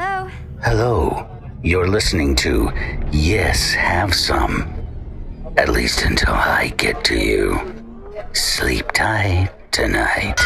Hello? Hello. You're listening to Yes, Have Some. At least until I get to you. Sleep tight tonight.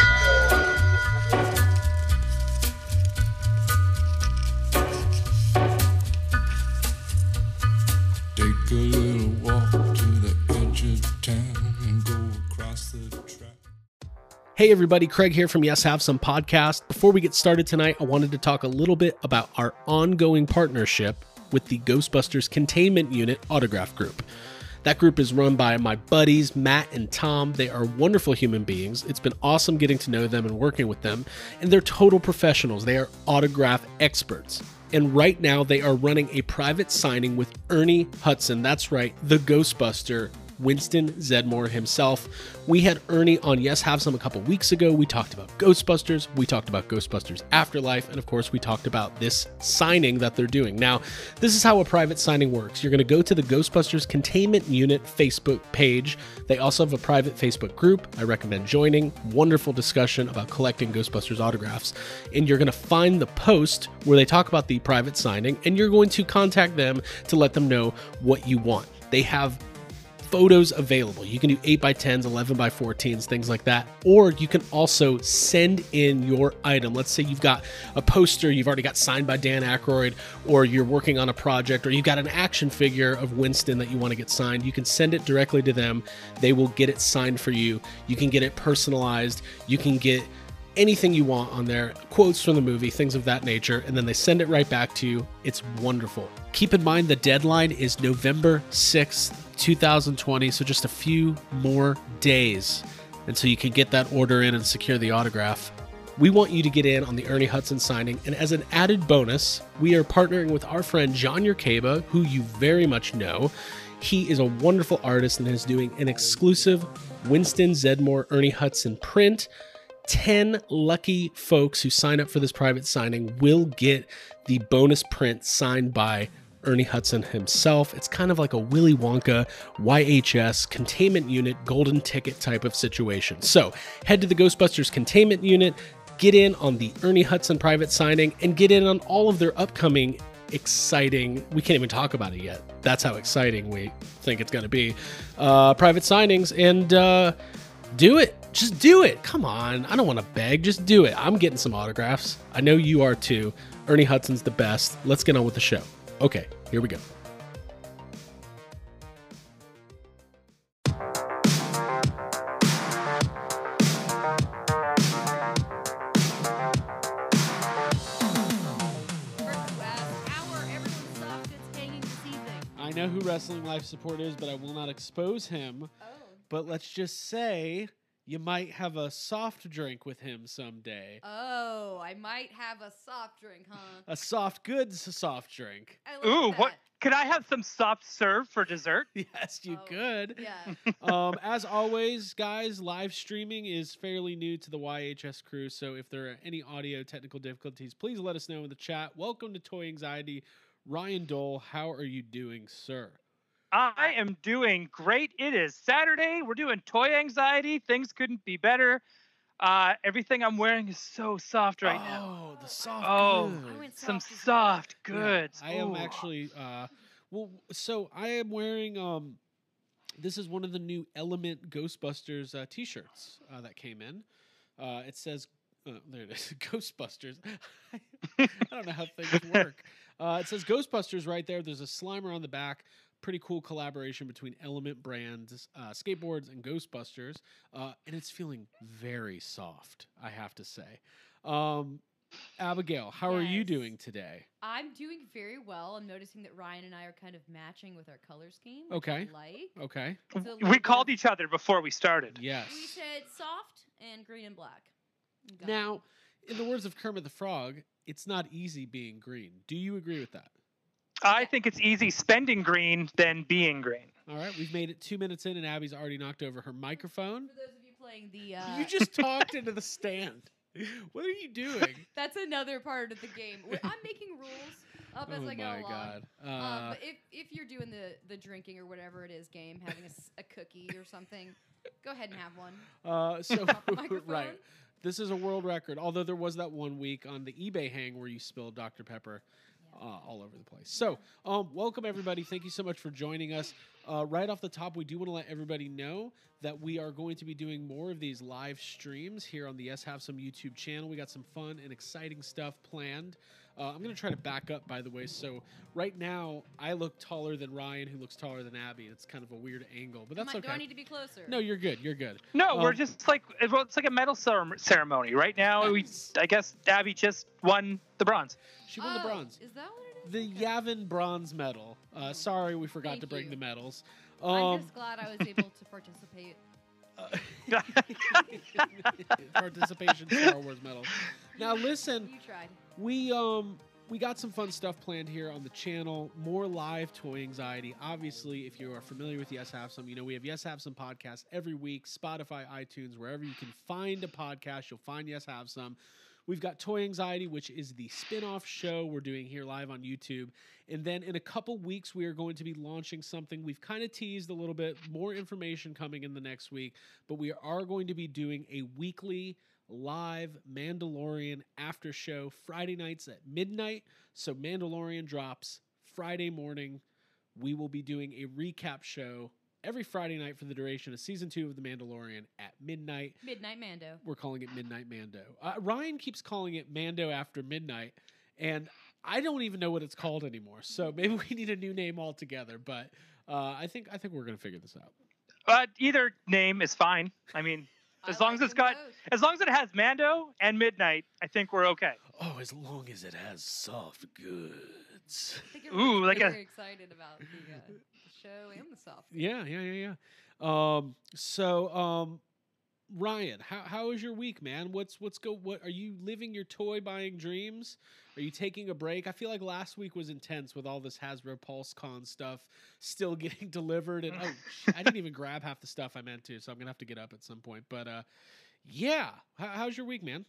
Hey everybody, Craig here from Yes Have Some podcast. Before we get started tonight, I wanted to talk a little bit about our ongoing partnership with the Ghostbusters Containment Unit Autograph Group. That group is run by my buddies, Matt and Tom. They are wonderful human beings. It's been awesome getting to know them and working with them, and they're total professionals. They are autograph experts. And right now, they are running a private signing with Ernie Hudson. That's right, the Ghostbuster Winston Zeddemore himself. We had Ernie on Yes Have Some a couple weeks ago. We talked about Ghostbusters, we talked about Ghostbusters Afterlife, and of course, we talked about this signing that they're doing. Now, this is how a private signing works. You're going to go to the Ghostbusters Containment Unit Facebook page. They also have a private Facebook group. I recommend joining. Wonderful discussion about collecting Ghostbusters autographs. And you're going to find the post where they talk about the private signing, and you're going to contact them to let them know what you want. They have photos available. You can do 8 by 10s, 11 by 14s, things like that. Or you can also send in your item. Let's say you've got a poster you've already got signed by Dan Aykroyd, or you're working on a project, or you've got an action figure of Winston that you want to get signed. You can send it directly to them. They will get it signed for you. You can get it personalized. You can get anything you want on there, quotes from the movie, things of that nature, and then they send it right back to you. It's wonderful. Keep in mind the deadline is November 6th, 2020, so just a few more days until you can get that order in and secure the autograph. We want you to get in on the Ernie Hudson signing, and as an added bonus, we are partnering with our friend John Yerkeba, who you very much know. He is a wonderful artist and is doing an exclusive Winston Zeddemore Ernie Hudson print. 10 lucky folks who sign up for this private signing will get the bonus print signed by Ernie Hudson himself. It's kind of like a Willy Wonka YHS containment unit golden ticket type of situation. So head to the Ghostbusters containment unit, get in on the Ernie Hudson private signing, and get in on all of their upcoming exciting we can't even talk about it yet that's how exciting we think it's going to be uh private signings and uh do it. Just do it. Come on. I don't want to beg. Just do it. I'm getting some autographs. I know you are too. Ernie Hudson's the best. Let's get on with the show. Okay, here we go. I know who Wrestling Life Support is, but I will not expose him. Oh. But let's just say you might have a soft drink with him someday. Oh, I might have a soft drink, huh? A soft goods soft drink. I like Ooh, that. what? Could I have some soft serve for dessert? Yes, you Oh, could. Yeah. um, as always, guys, live streaming is fairly new to the YHS crew. So if there are any audio technical difficulties, please let us know in the chat. Welcome to Toy Anxiety. Ryan Dole, how are you doing, sir? I am doing great. It is Saturday. We're doing toy anxiety. Things couldn't be better. Uh, everything I'm wearing is so soft right now. Oh, the soft Oh, goods. Some soft as well. soft Yeah, goods. I am Ooh. actually uh well so I am wearing um this is one of the new Element Ghostbusters uh, t-shirts uh, that came in. Uh it says uh, there it is Ghostbusters. I don't know how things work. Uh, it says Ghostbusters right there. There's a Slimer on the back. Pretty cool collaboration between Element Brands, uh, skateboards, and Ghostbusters. Uh, and it's feeling very soft, I have to say. Um, Abigail, how are you doing today? I'm doing very well. I'm noticing that Ryan and I are kind of matching with our color scheme. which I Okay. Like. Okay. It's We called of- each other before we started. Yes. We said soft and green and black. Got it. Now, in the words of Kermit the Frog, it's not easy being green. Do you agree with that? I think it's easy spending green than being green. All right, we've made it two minutes in, and Abby's already knocked over her microphone. For those of you playing the, uh, You just talked into the stand. What are you doing? that's another part of the game. I'm making rules up as oh I go my along. god. Uh, um, but if if you're doing the the drinking or whatever it is game, having a cookie or something, go ahead and have one. uh, so Drop the microphone. right, This is a world record. Although there was that one week on the eBay hang where you spilled Dr. Pepper uh, all over the place. So, um, welcome everybody. Thank you so much for joining us. Uh, right off the top, we do want to let everybody know that we are going to be doing more of these live streams here on the Yes Have Some YouTube channel. We got some fun and exciting stuff planned. Uh, I'm going to try to back up, by the way. So, right now, I look taller than Ryan, who looks taller than Abby. It's kind of a weird angle, but Am that's I- okay. Do I need to be closer? no, you're good. You're good. No, we're Um, just like well, it's like a medal ceremony right now. We, I guess, Abby just won the bronze. She won the Oh, bronze. Is that what it is? The Okay. Yavin bronze medal. Uh, sorry, we forgot Thank to bring you. the medals. I'm Um, just glad I was able to participate. participation Star Wars medal. Now listen, You tried. we um we got some fun stuff planned here on the channel. More live toy anxiety. Obviously, if you are familiar with Yes Have Some, you know we have Yes Have Some podcast every week. Spotify, iTunes, wherever you can find a podcast, you'll find Yes Have Some. We've got Toy Anxiety, which is the spin-off show we're doing here live on YouTube. And then in a couple weeks, we are going to be launching something we've kind of teased a little bit, more information coming in the next week, but we are going to be doing a weekly live Mandalorian after show Friday nights at midnight. So Mandalorian drops Friday morning. We will be doing a recap show every Friday night for the duration of season two of The Mandalorian at midnight. Midnight Mando. We're calling it Midnight Mando. Uh, Ryan keeps calling it Mando after midnight, and I don't even know what it's called anymore. So maybe we need a new name altogether. But uh, I think I think we're gonna figure this out. But either name is fine. I mean, I As long like as it's got- both. as long as it has Mando and Midnight, I think we're okay. Oh, as long as it has soft goods. I think Ooh, everyone's like a- very excited about the, uh, the show and the soft. Yeah, yeah, yeah, yeah. Um, so, um, Ryan, how how is your week, man? What's what's go? What are you living your toy buying dreams? Are you taking a break? I feel like last week was intense with all this Hasbro PulseCon stuff still getting delivered, and oh, I didn't even grab half the stuff I meant to, so I'm gonna have to get up at some point. But uh, yeah, how, how's your week, man?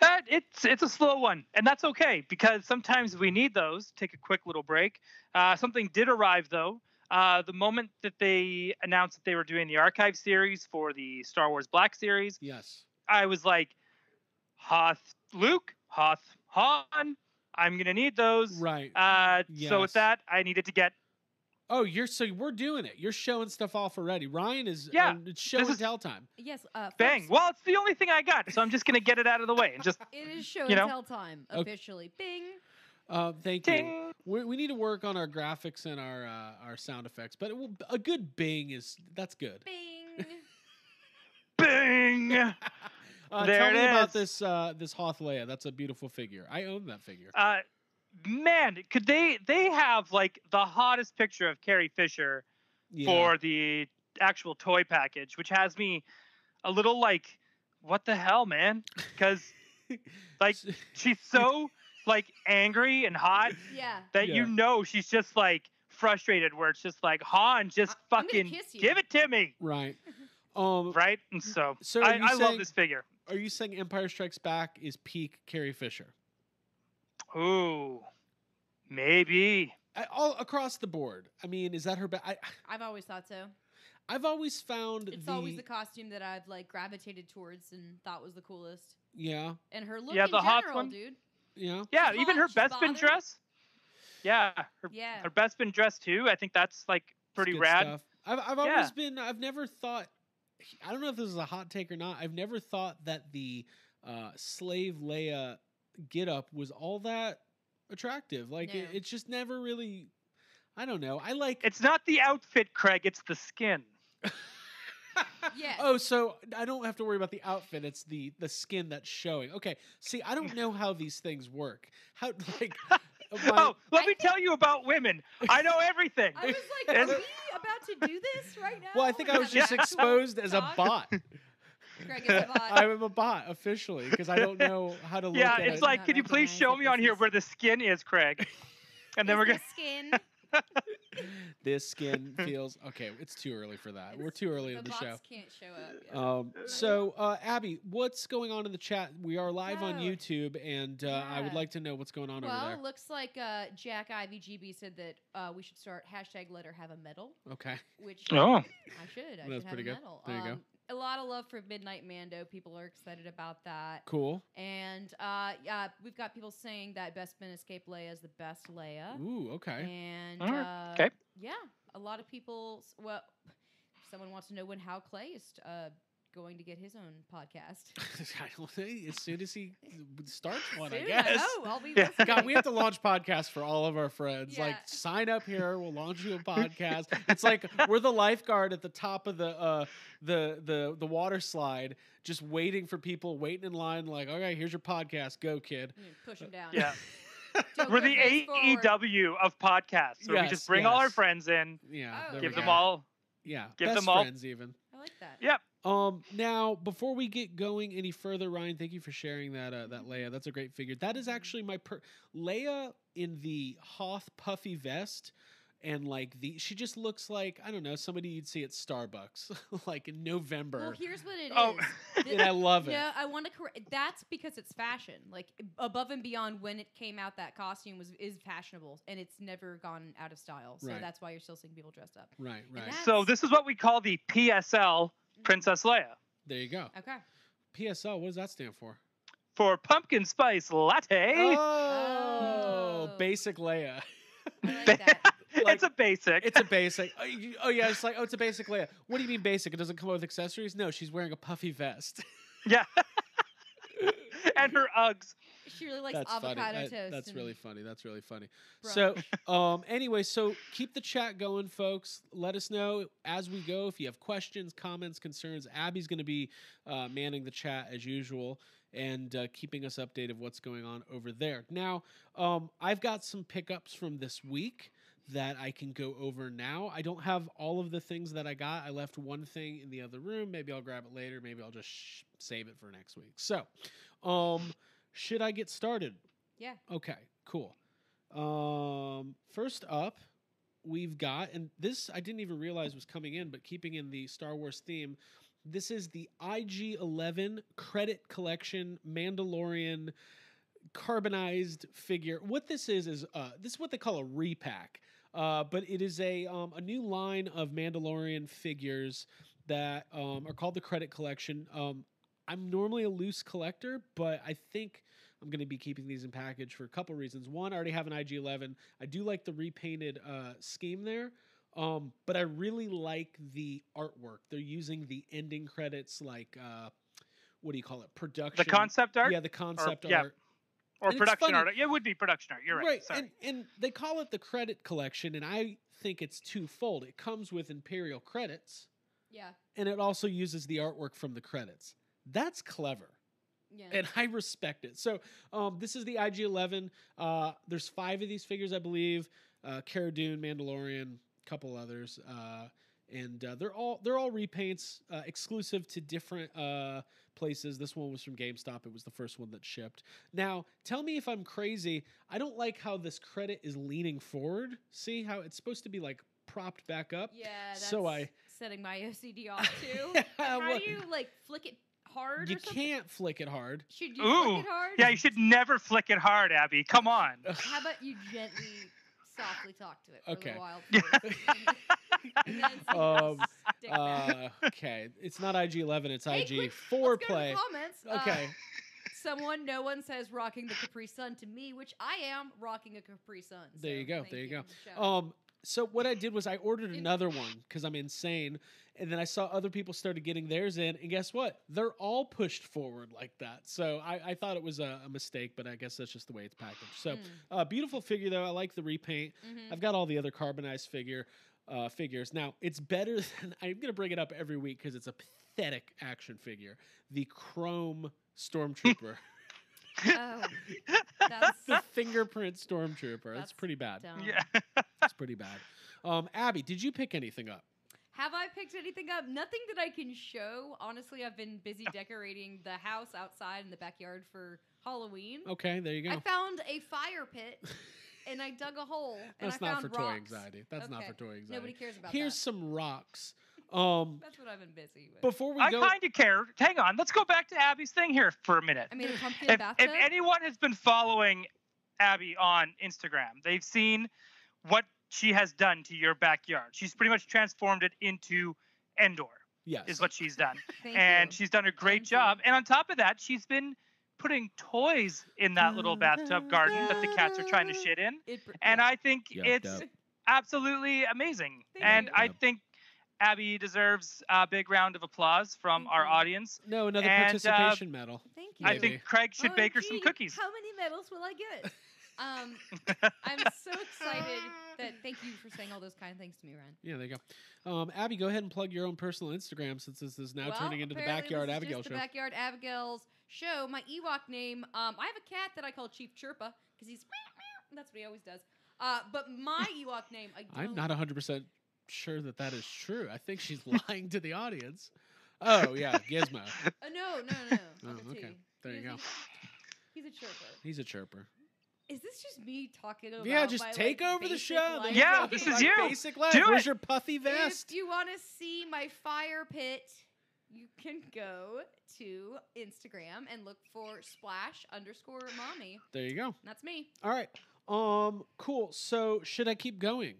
That it's it's a slow one, and that's okay because sometimes we need those. Take a quick little break. Uh, something did arrive though. Uh, the moment that they announced that they were doing the archive series for the Star Wars Black series, Yes. I was like, Hoth Luke, Hoth Han. I'm gonna need those. Right. Uh, So with that, I needed to get. oh, you're so we're doing it. You're showing stuff off already. Ryan is Yeah, on- it's show and is- tell time. Yes. Uh, Bang! folks, Well, it's the only thing I got, so I'm just gonna get it out of the way and just It is show you and know? tell time Okay. officially. Bing. Uh, thank you. ding. We, we need to work on our graphics and our uh, our sound effects, but it will, a good bing is that's good. Bing. Bing! Uh, There tell it me about this uh, this Hoth Leia. That's a beautiful figure. I own that figure. Uh, man, could they they have like the hottest picture of Carrie Fisher Yeah. for the actual toy package, which has me a little like, what the hell, man? Because like she's so like angry and hot Yeah. that Yeah. you know she's just like frustrated. Where it's just like Han, just I- fucking give it to me, right. Um, right? And so, So are I, you I love this figure. Are you saying Empire Strikes Back is peak Carrie Fisher? Ooh, maybe. I, all across the board. I mean, is that her? Ba- I I've always thought so. I've always found It's the always the costume that I've like gravitated towards and thought was the coolest. yeah And her look Yeah, in the hot general, one. Dude. yeah. Yeah, She's even her she's Bespin dress. Yeah, her Yeah. her Bespin dress too. I think that's like pretty good rad. Stuff. I've I've always Yeah. been. I've never thought. I don't know if this is a hot take or not. I've never thought that the uh, slave Leia get up was all that attractive. Like it, it's just never really. I don't know. I like. It's not the outfit, Craig. It's the skin. Yes. Oh, so I don't have to worry about the outfit. It's the the skin that's showing. Okay. See, I don't know how these things work. How like. Oh, my- oh, let I me think- tell you about women. I know everything. I was like, are we about to do this right now? well, I think I was just exposed as a bot. Greg is a bot. I'm a bot officially because I don't know how to look yeah, at it's it. like, Not could you please show me on here where the skin is, Craig? And then Is we're gonna. skin. this skin feels okay. It's too early for that. We're too early the in the bots show. can't show up. yet. Um, so, uh, Abby, what's going on in the chat? We are live on Oh. YouTube, and uh, I would like to know what's going on over there. well, over it looks like uh, Jack Ivy GB said that uh, we should start hashtag let her have a medal. Okay. which Oh, I should. I That's should pretty have good. medal. There you go. A lot of love for Midnight Mando. People are excited about that. Cool. And uh, yeah, we've got people saying that Best Bespin Escape Leia is the best Leia. Ooh, okay. And Alright, uh, okay. yeah, a lot of people. Well, someone wants to know when Hal Clay is uh, going to get his own podcast. I don't think as soon as he starts one, I Soon, guess. know, I'll be Yeah. listening. God, we have to launch podcasts for all of our friends. Like, sign up here. We'll launch you a podcast. it's like we're the lifeguard at the top of the uh, the the the water slide, just waiting for people, waiting in line. Like, okay, here's your podcast. Go, kid. Push him down. Yeah. Don't We're the. AEW of podcasts, where we just bring all our friends in, Yeah. Oh, give them go. all. Yeah. give best them all- friends even. I like that. Yep. Um, now before we get going any further, Ryan, thank you for sharing that uh, that Leia. That's a great figure. That is actually my per- Leia in the Hoth puffy vest, and like the she just looks like I don't know somebody you'd see at Starbucks, like in November, Well, here's what it is. Oh. Th- and I love it. No, I want to correct. That's because it's fashion. Like above and beyond when it came out, that costume was is fashionable, and it's never gone out of style. So Right. that's why you're still seeing people dressed up. Right, right. So this is what we call the PSL Princess Leia There you go. Okay. PSL. What does that stand for? for pumpkin spice latte. Oh, Oh. basic Leia. I like that. like- it's a basic. It's a basic. Oh, you- oh yeah, it's like oh, it's a basic Leia. What do you mean basic? It doesn't come with accessories? No, she's wearing a puffy vest. yeah. and her Uggs. She really likes that's funny. avocado I- toast. that's really funny. That's really funny. brunch. So, um, anyway, so keep the chat going, folks. Let us know as we go if you have questions, comments, concerns. Abby's going to be uh, manning the chat as usual and uh, keeping us updated of what's going on over there. Now, um, I've got some pickups from this week that I can go over now. I don't have all of the things that I got. I left one thing in the other room. Maybe I'll grab it later. Maybe I'll just sh- save it for next week. So, um, should I get started? yeah. Okay, cool. Um, first up, we've got, and this I didn't even realize was coming in, but keeping in the Star Wars theme, this is the IG 11 credit collection Mandalorian carbonized figure. What this is is uh, this is what they call a repack, uh, but it is a um, a new line of Mandalorian figures that um, are called the credit collection. Um, I'm normally a loose collector, but I think I'm going to be keeping these in package for a couple reasons. One, I already have an IG11. I do like the repainted uh, scheme there, um, but I really like the artwork. They're using the ending credits, like uh, what do you call it? Production. The concept art Yeah, the concept yeah. art. or and production funny- art. It would be production art. You're right. Sorry. And, and they call it the credit collection, and I think it's twofold. It comes with Imperial credits, Yeah. and it also uses the artwork from the credits. That's clever Yeah. and I respect it. So um, this is the IG11. Uh, there's five of these figures, I believe. Uh, Cara Dune, Mandalorian, couple others, uh, and uh, they're all they're all repaints uh, exclusive to different uh, places. This one was from GameStop. It was the first one that shipped. Now, tell me if I'm crazy. I don't like how this credit is leaning forward. See how it's supposed to be like propped back up. yeah. That's so I- setting my OCD off too. Yeah, How well, do you like flick it hard? you or can't flick it hard. Should you Ooh. flick it hard? yeah, you should never flick it hard, Abby. Come on. How about you gently, softly talk to it for Okay. a little while? Yeah. please? And then see Um, you stick back. Uh, okay, it's not IG11, it's Hey, IG quick, Let's foreplay. go to. Uh, Okay, someone, no one says rocking the Capri Sun to me, which I am rocking a Capri Sun. There you go, there you go. Shout um, so what I did was I ordered another one because I'm insane, and then I saw other people started getting theirs in, and guess what? They're all pushed forward like that. So I, I thought it was a, a mistake, but I guess that's just the way it's packaged. So Mm, uh, beautiful figure though. I like the repaint. mhm. I've got all the other carbonized figure uh, figures. Now it's better than I'm gonna bring it up every week because it's a pathetic action figure. The Chrome Stormtrooper, Oh, that's the fingerprint Stormtrooper. That's, That's pretty bad. dumb. Yeah. It's pretty bad. Um, Abby, did you pick anything up? Have I picked anything up? Nothing that I can show. Honestly, I've been busy decorating the house outside in the backyard for Halloween. Okay, there you go. I found a fire pit and I dug a hole and That's I not found for toy rocks. anxiety. That's not Okay. for toy anxiety. Nobody cares about that. Here's that. some rocks. Um, That's what I've been busy with. before we I go, kind of care. Hang on. Let's go back to Abby's thing here for a minute. I made a pumpkin If, bathtub. if anyone has been following Abby on Instagram, they've seen what she has done to your backyard. She's pretty much transformed it into Endor. Yes. is what she's done. Thank and you. she's done a great Thank you. job. And on top of that, she's been putting toys in that little bathtub garden that the cats are trying to shit in. It And yeah. I think Yup, it's yup. absolutely amazing. Thank and you. I Yup. think Abby deserves a big round of applause from Thank our audience. No, another And, uh, participation medal. Thank you. I Maybe. think Craig should bake her some cookies. How many medals will I get? Um, I'm so excited that thank you for saying all those kind of things to me, Ryan. Yeah, there you go. Um, Abby, go ahead and plug your own personal Instagram since this is now well, turning into the apparently Backyard this is Abigail just show. The Backyard Abigail's show. My Ewok name. Um, I have a cat that I call Chief Chirpa because he's that's what he always does. Uh, but my Ewok name, I don't. I'm not 100% sure that that is true. I think she's lying to the audience. Oh, yeah, Gizmo. Uh, no, no, no. Oh, okay. T. There you He's- go. He's a chirper. He's a chirper. Is this just me talking about? yeah, just my, take like, over the show. life? Yeah, Okay. this is Like you. Basic life. Do Where's it. your puffy vest? If you want to see my fire pit, you can go to Instagram and look for splash underscore mommy. There you go. That's me. All right. Um, cool. So should I keep going?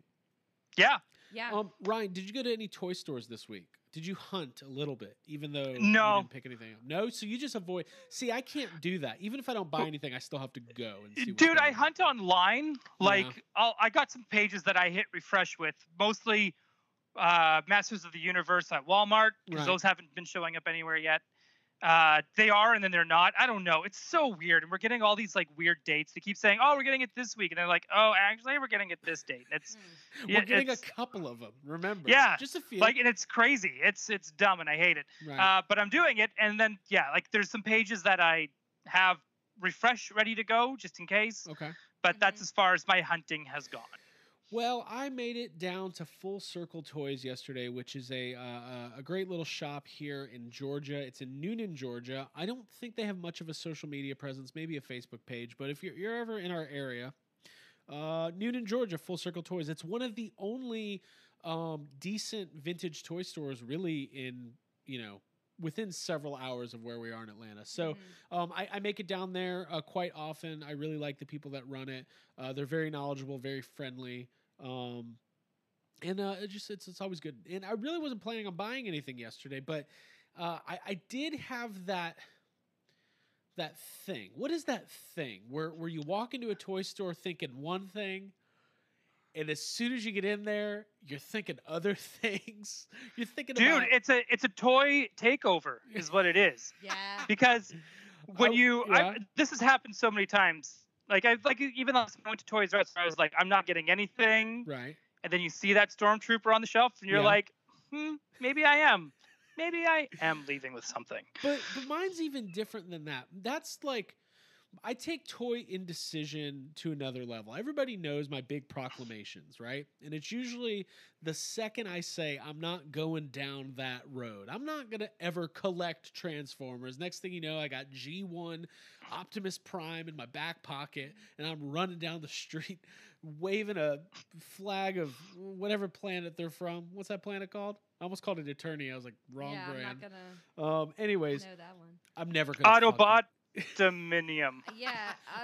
Yeah. Yeah. Um, Ryan, did you go to any toy stores this week? Did you hunt a little bit, even though you No. didn't pick anything up? No, so you just avoid. See, I can't do that. Even if I don't buy anything, I still have to go and see. what's Dude, going I hunt online. Like, Yeah. I'll, I got some pages that I hit refresh with, mostly uh, Masters of the Universe at Walmart, because Right. those haven't been showing up anywhere yet. Uh, they are, and then they're not. I don't know. It's so weird, and we're getting all these like weird dates. They keep saying, "Oh, we're getting it this week," and they're like, "Oh, actually, we're getting it this date." And it's Mm. We're yeah, getting a couple of them. Remember? Yeah, just a few. like, and it's crazy. It's it's dumb, and I hate it. right. Uh, but I'm doing it, and then yeah, like there's some pages that I have refresh ready to go just in case. okay. But that's Mhm. as far as my hunting has gone. Well, I made it down to Full Circle Toys yesterday, which is a uh, uh, a great little shop here in Georgia. It's in Newnan, Georgia. I don't think they have much of a social media presence, maybe a Facebook page, but if you're, you're ever in our area, uh, Newnan, Georgia, Full Circle Toys. It's one of the only um, decent vintage toy stores, really, in you know within several hours of where we are in Atlanta. So. Mhm. Um, I, I make it down there uh, quite often. I really like the people that run it. Uh, they're very knowledgeable, very friendly, um, and uh, it just it's it's always good. And I really wasn't planning on buying anything yesterday, but uh, I, I did have that that thing. What is that thing where where you walk into a toy store thinking one thing? And as soon as you get in there, you're thinking other things. You're thinking Dude, about it's a it's a toy takeover, is what it is. Yeah. Because when I- you, yeah. I, this has happened so many times. Like I've like even last time I went to Toys R Us, I was like, I'm not getting anything. right. And then you see that stormtrooper on the shelf, and you're Yeah. like, hmm, maybe I am. Maybe I am leaving with something. but but mine's even different than that. That's like I take toy indecision to another level. Everybody knows my big proclamations, right? And it's usually the second I say I'm not going down that road. I'm not going to ever collect Transformers. Next thing you know, I got G1 Optimus Prime in my back pocket and I'm running down the street waving a flag of whatever planet they're from. What's that planet called? I almost called it Attorney. I was like, wrong yeah, I'm brand. not gonna Um. Anyways, know that one. I'm never gonna. fucking- Autobot Dominium. Yeah.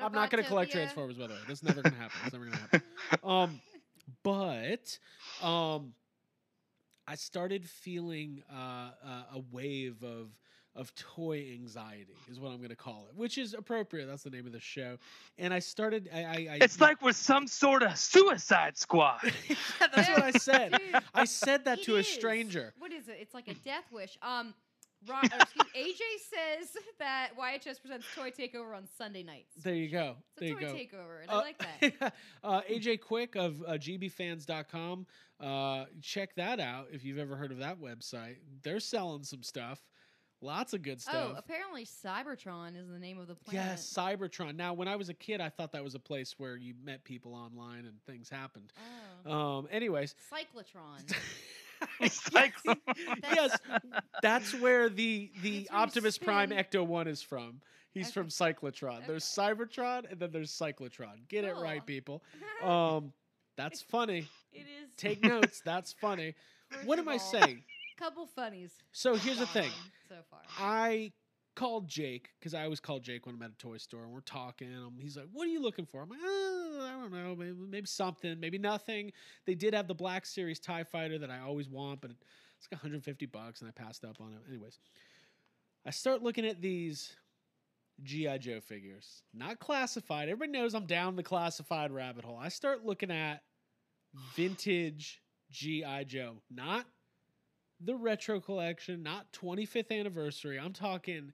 I'm not gonna collect Transformers. By the way, that's never gonna happen. That's never gonna happen. Um, but um, I started feeling uh, uh, a wave of of toy anxiety, is what I'm gonna call it, which is appropriate. That's the name of the show. And I started. I. I, I It's like we're some sort of Suicide Squad. yeah, that's what I said. Dude, I said that it to a stranger. What is it? It's like a death wish. Um, Ron, excuse, AJ says that YHS presents Toy Takeover on Sunday nights. There you go. It's there a you toy go. takeover, and I Uh, like that. uh, AJ Quick of uh, gbfans.com. Uh, check that out if you've ever heard of that website. They're selling some stuff. Lots of good stuff. Oh, apparently Cybertron is the name of the planet. yes, Cybertron. Now, when I was a kid, I thought that was a place where you met people online and things happened. Oh. Um, anyways, Cyclotron. Yes, that's where the the That's Optimus Prime. Ecto One is from. He's from Okay. Cyclotron. There's Cybertron and then there's Cyclotron. Get it right, people. Um, that's funny. it is. Take notes. That's funny. First What am I all, saying? Couple funnies. So here's the thing. So far. I called Jake because I always call Jake when I'm at a toy store and we're talking. Um, he's like, "What are you looking for?" I'm like, "Uh, "I don't know, maybe, maybe something, maybe nothing." They did have the Black Series Tie Fighter that I always want, but It's like 150 bucks, and I passed up on it. Anyways, I start looking at these GI Joe figures, not classified. Everybody knows I'm down the classified rabbit hole. I start looking at vintage GI Joe, not the retro collection, not 25th anniversary. I'm talking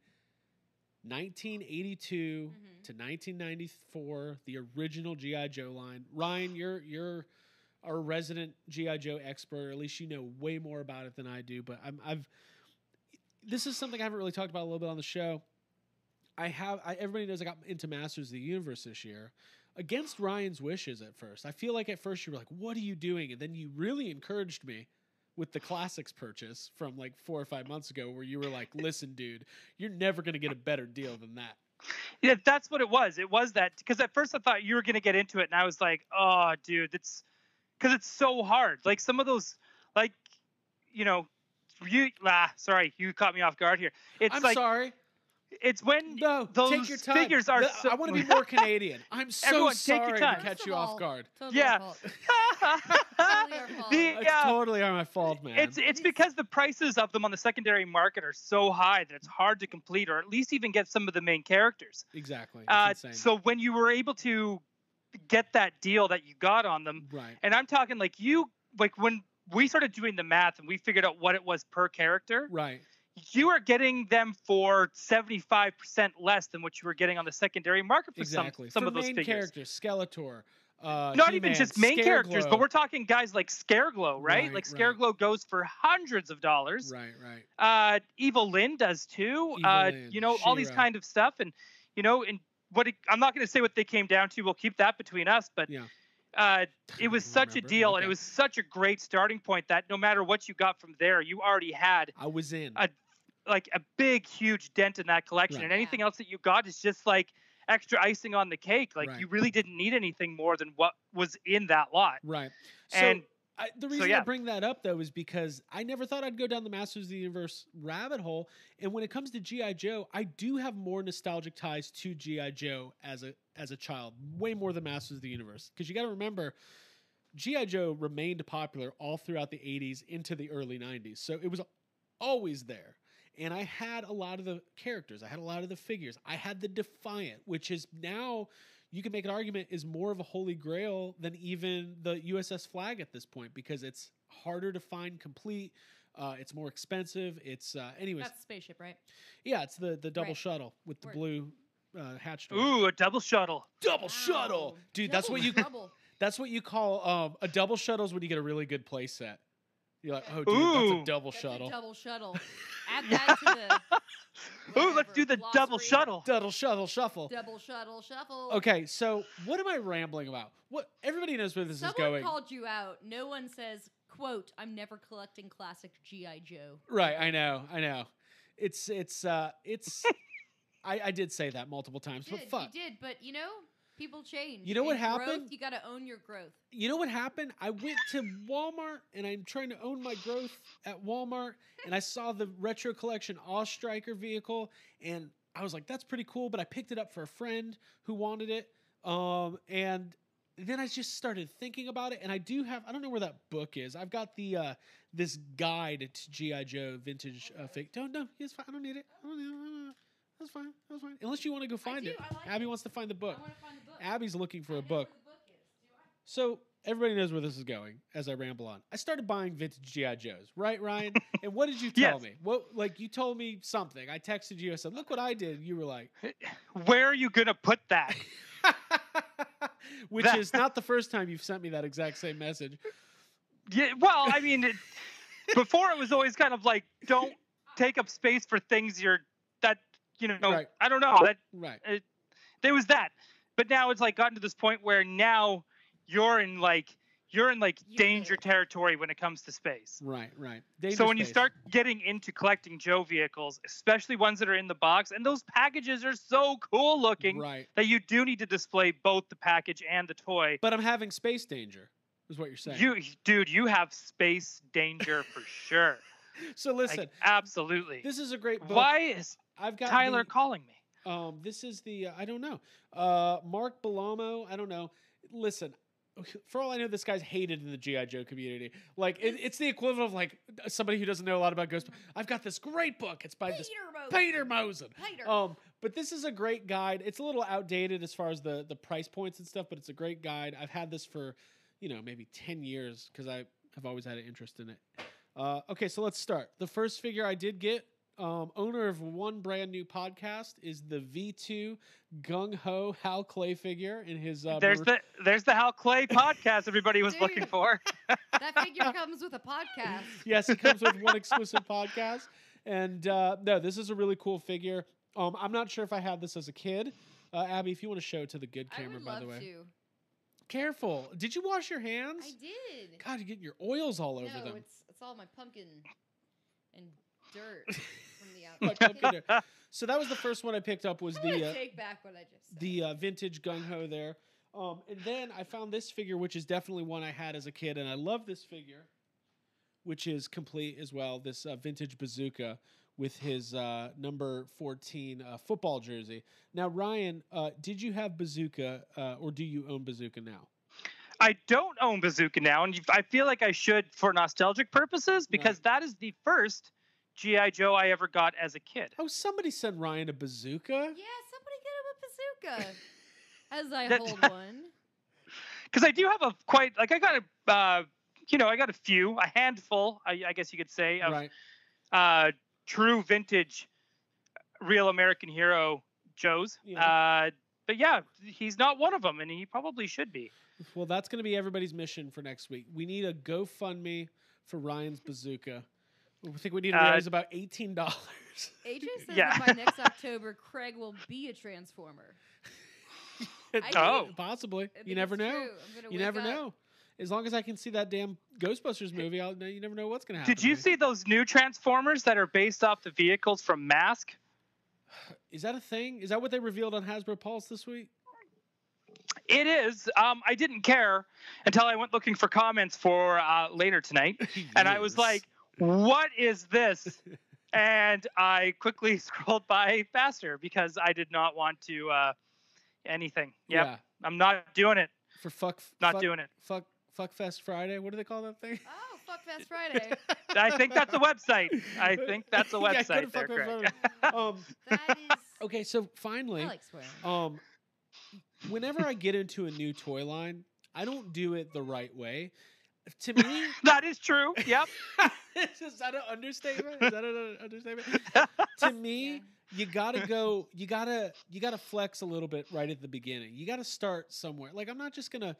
1982 Mhm. to 1994, the original GI Joe line. Ryan, you're you're our resident GI Joe expert. Or at least you know way more about it than I do. But I'm, I've this is something I haven't really talked about a little bit on the show. I have I, everybody knows I got into Masters of the Universe this year against Ryan's wishes at first. I feel like at first you were like, "What are you doing?" and then you really encouraged me with the classics purchase from like four or five months ago, where you were like, "Listen, dude, you're never gonna get a better deal than that." Yeah, that's what it was. It was that because at first I thought you were gonna get into it, and I was like, oh, dude, it's because it's so hard. Like some of those, like you know, you ah, sorry, you caught me off guard here. It's I'm like sorry. It's when No, those take your time. figures are. The- so, I want to be more Canadian. I'm so Everyone, take your sorry time. to catch you of off guard. Totally Yeah. our. Totally our fault. the, It's uh, totally my fault, man. It's it's because the prices of them on the secondary market are so high that it's hard to complete or at least even get some of the main characters. exactly. Uh, so when you were able to get that deal that you got on them, right. and I'm talking like you like when we started doing the math and we figured out what it was per character, Right. You are getting them for 75% less than what you were getting on the secondary market for Exactly. some some For of those main figures. characters, Skeletor. Uh, Not even He-Man, just main characters, but we're talking guys like Scareglow, right? Right, like right. Scareglow goes for hundreds of dollars. Right. Right. uh evil lynn does too Evil uh Lynn, you know all these kind of stuff and you know and what it, i'm not going to say what they came down to we'll keep that between us but Yeah. uh it was such a remember. deal and it was such a great starting point that no matter what you got from there you already had I was in. a- like a big huge dent in that collection Right. and anything else that you got is just like extra icing on the cake like Right. you really didn't need anything more than what was in that lot right. So, I, the so, reason I bring that up though is because I never thought I'd go down the Masters of the Universe rabbit hole, and when it comes to GI Joe, I do have more nostalgic ties to GI Joe as a as a child, way more than Masters of the Universe. Because you got to remember, GI Joe remained popular all throughout the '80s into the early '90s, so it was always there. And I had a lot of the characters, I had a lot of the figures, I had the Defiant, which is now you can make an argument is more of a holy grail than even the USS Flag at this point because it's harder to find complete. Uh, it's more expensive. It's uh, anyways, That's spaceship, right? yeah, it's the the double Right. shuttle with the Word. blue uh, hatch door. ooh a double shuttle double shuttle, Wow. dude. That's what you that's what you call um, a double shuttle is when you get a really good play set. You're like, oh, dude, Ooh. that's a double That's shuttle. a double shuttle. Add that to the. ooh let's do the whatever, double glossary. shuttle double shuttle shuffle. Double shuttle shuffle. Okay, so what am I rambling about? What everybody knows where this Someone is going. called you out. No one says, "quote I'm never collecting classic GI Joe." Right, I know, I know. It's it's uh it's I, I did say that multiple times, You but did, fuck. you did, but you know, people change. You know what In growth, happened? you got to own your growth. You know what happened? I went to Walmart and I'm trying to own my growth at Walmart and I saw the retro collection Awe Striker vehicle and I was like, that's pretty cool, but I picked it up for a friend who wanted it. Um and then I just started thinking about it and I do have I don't know where that book is. I've got the uh this guide to GI Joe vintage uh, fake. Don't no, it's fine. I don't need it. I don't. I don't need it. That's fine. That's fine. Unless you want to go find do, it. I like Abby it. wants to find the book. I want to find the book. Abby's looking for I a know book. where the book is. Do I? So everybody knows where this is going as I ramble on. I started buying vintage GI Joes, right, Ryan? and what did you tell Yes. me? What like you told me something? I texted you. I said, "Look what I did." You were like, where are you gonna put that which That- is not the first time you've sent me that exact same message. Yeah, well, I mean, it, before it was always kind of like, don't take up space for things you're that you know. Right. I don't know oh, that Right. It, there was that, but now it's like gotten to this point where now you're in like you're in like You're danger there. territory when it comes to space. Right. Right. so Danger when you start getting into collecting Joe vehicles, especially ones that are in the box, and those packages are so cool looking right. that you do need to display both the package and the toy. But I'm having space danger. Is what you're saying. You, dude, you have space danger for sure. so Like, listen, absolutely. this is a great book. Why is I've got Tyler the- calling me? Um, this is the uh, I don't know. Uh, Mark Bellomo. I don't know. Listen, for all I know, this guy's hated in the GI Joe community. Like it, it's the equivalent of like somebody who doesn't know a lot about Ghost. I've got this great book. It's by this Peter Mosen. Peter Mosen. Peter. Um, but this is a great guide. It's a little outdated as far as the the price points and stuff, but it's a great guide. I've had this for, you know, maybe ten years because I have always had an interest in it. Uh, okay, so let's start. The first figure I did get, um, owner of one brand new podcast, is the V2 Gung Ho Hal Clay figure in his. Uh, There's mer- the there's the Hal Clay podcast everybody was looking for. that figure comes with a podcast. yes, it comes with one exclusive podcast. And uh, no, this is a really cool figure. Um, I'm not sure if I had this as a kid. Uh, Abby, if you want to show it to the good I camera, would by love the way. to. Careful. Did you wash your hands? I did. God, you get your oils all over no, them. it's it's all my pumpkin and dirt from the Like outside. So that was the first one I picked up was I'm the uh, take back what I just said. the uh, vintage gung ho there. Um, and then I found this figure, which is definitely one I had as a kid, and I love this figure, which is complete as well. This uh, vintage bazooka with his uh, number 14 uh, football jersey. Now, Ryan, uh, did you have bazooka, uh, or do you own bazooka now? I don't own Bazooka now, and I feel like I should for nostalgic purposes because that is the first GI Joe I ever got as a kid. Oh, somebody sent Ryan a bazooka. yeah, somebody get him a bazooka. As I That- hold one. Because I do have a quite like I got a uh, you know I got a few a handful I, I guess you could say of Right. uh, true vintage real American hero Joes. Yeah. Uh, but yeah, he's not one of them, and he probably should be. Well, that's going to be everybody's mission for next week. We need a GoFundMe for Ryan's bazooka. I think we need to Uh, raise about eighteen dollars. AJ says Yeah. that by next October, Craig will be a transformer. Oh. think- possibly. You never know. true. I'm gonna You never up- know. As long as I can see that damn Ghostbusters movie, I'll, you never know what's going to happen. Did you to me. see those new Transformers that are based off the vehicles from Mask? Is that a thing? Is that what they revealed on Hasbro Pulse this week? It is. Um, I didn't care until I went looking for comments for uh, later tonight, and I was like, "What is this?" and I quickly scrolled by faster because I did not want to uh, anything. Yep, Yeah. I'm not doing it. For fuck. Not fuck, doing it. Fuck. Fuck Fest Friday. What do they call that thing? Oh, fuck Fast Friday. I think that's a website. I think that's a Yeah, website there, Craig. Um. That is. Okay. So finally, like. Um, whenever I get into a new toy line, I don't do it the right way. To me, that is true. Yep. is that an understatement? Is that an understatement? to me, Yeah. you gotta go. You gotta you gotta flex a little bit right at the beginning. You gotta start somewhere. Like I'm not just gonna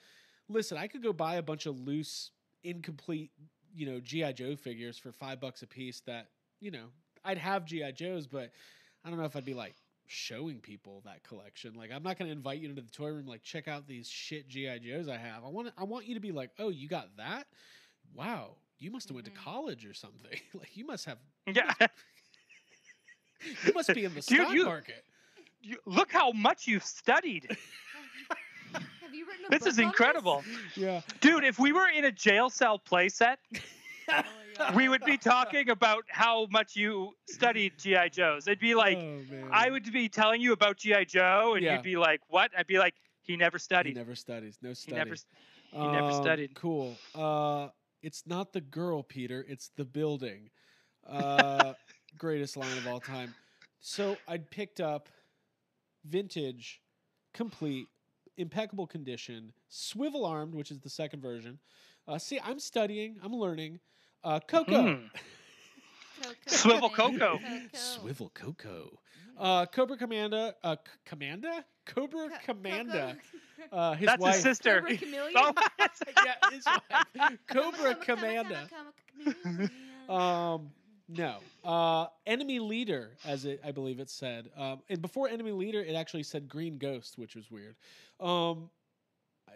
listen. I could go buy a bunch of loose, incomplete, you know, GI Joe figures for five bucks a piece. That you know, I'd have GI Joes, but I don't know if I'd be like showing people that collection. Like I'm not going to invite you into the toy room like check out these shit GI Joes I have. I want I want you to be like, "Oh, you got that? Wow, you must have went to Mhm. college or something. like you must have Yeah. you must be in the Dude, stock you- market." You, look how much you've studied. Have you written a This book is on incredible. Yeah. Dude, if we were in a jail cell playset, Oh we would be talking about how much you studied GI Joes. It'd be like oh. I would be telling you about GI Joe, and Yeah. you'd be like, "What?" I'd be like, "He never he studied. never studies. No He never." s- he never Um, studied. Cool. Uh, it's not the girl, Peter. It's the building. Uh, greatest line of all time. So I picked up vintage, complete, impeccable condition, swivel armed, which is the second version. Uh, see, I'm studying. I'm learning. Uh, Coco. Mhm. Coco Swivel thing. Coco. Swivel Coco. Uh, Cobra Commander. Uh, C- Commander. Cobra Co- Commander. Coco. Uh, his That's wife. his sister. Cobra Chameleon? Oh, yeah, his wife. Cobra coma, coma, Commander. coma, coma, chameleon. Um, no. Uh, enemy leader, as it I believe it said. Um, and before enemy leader, it actually said green ghost, which was weird. Um,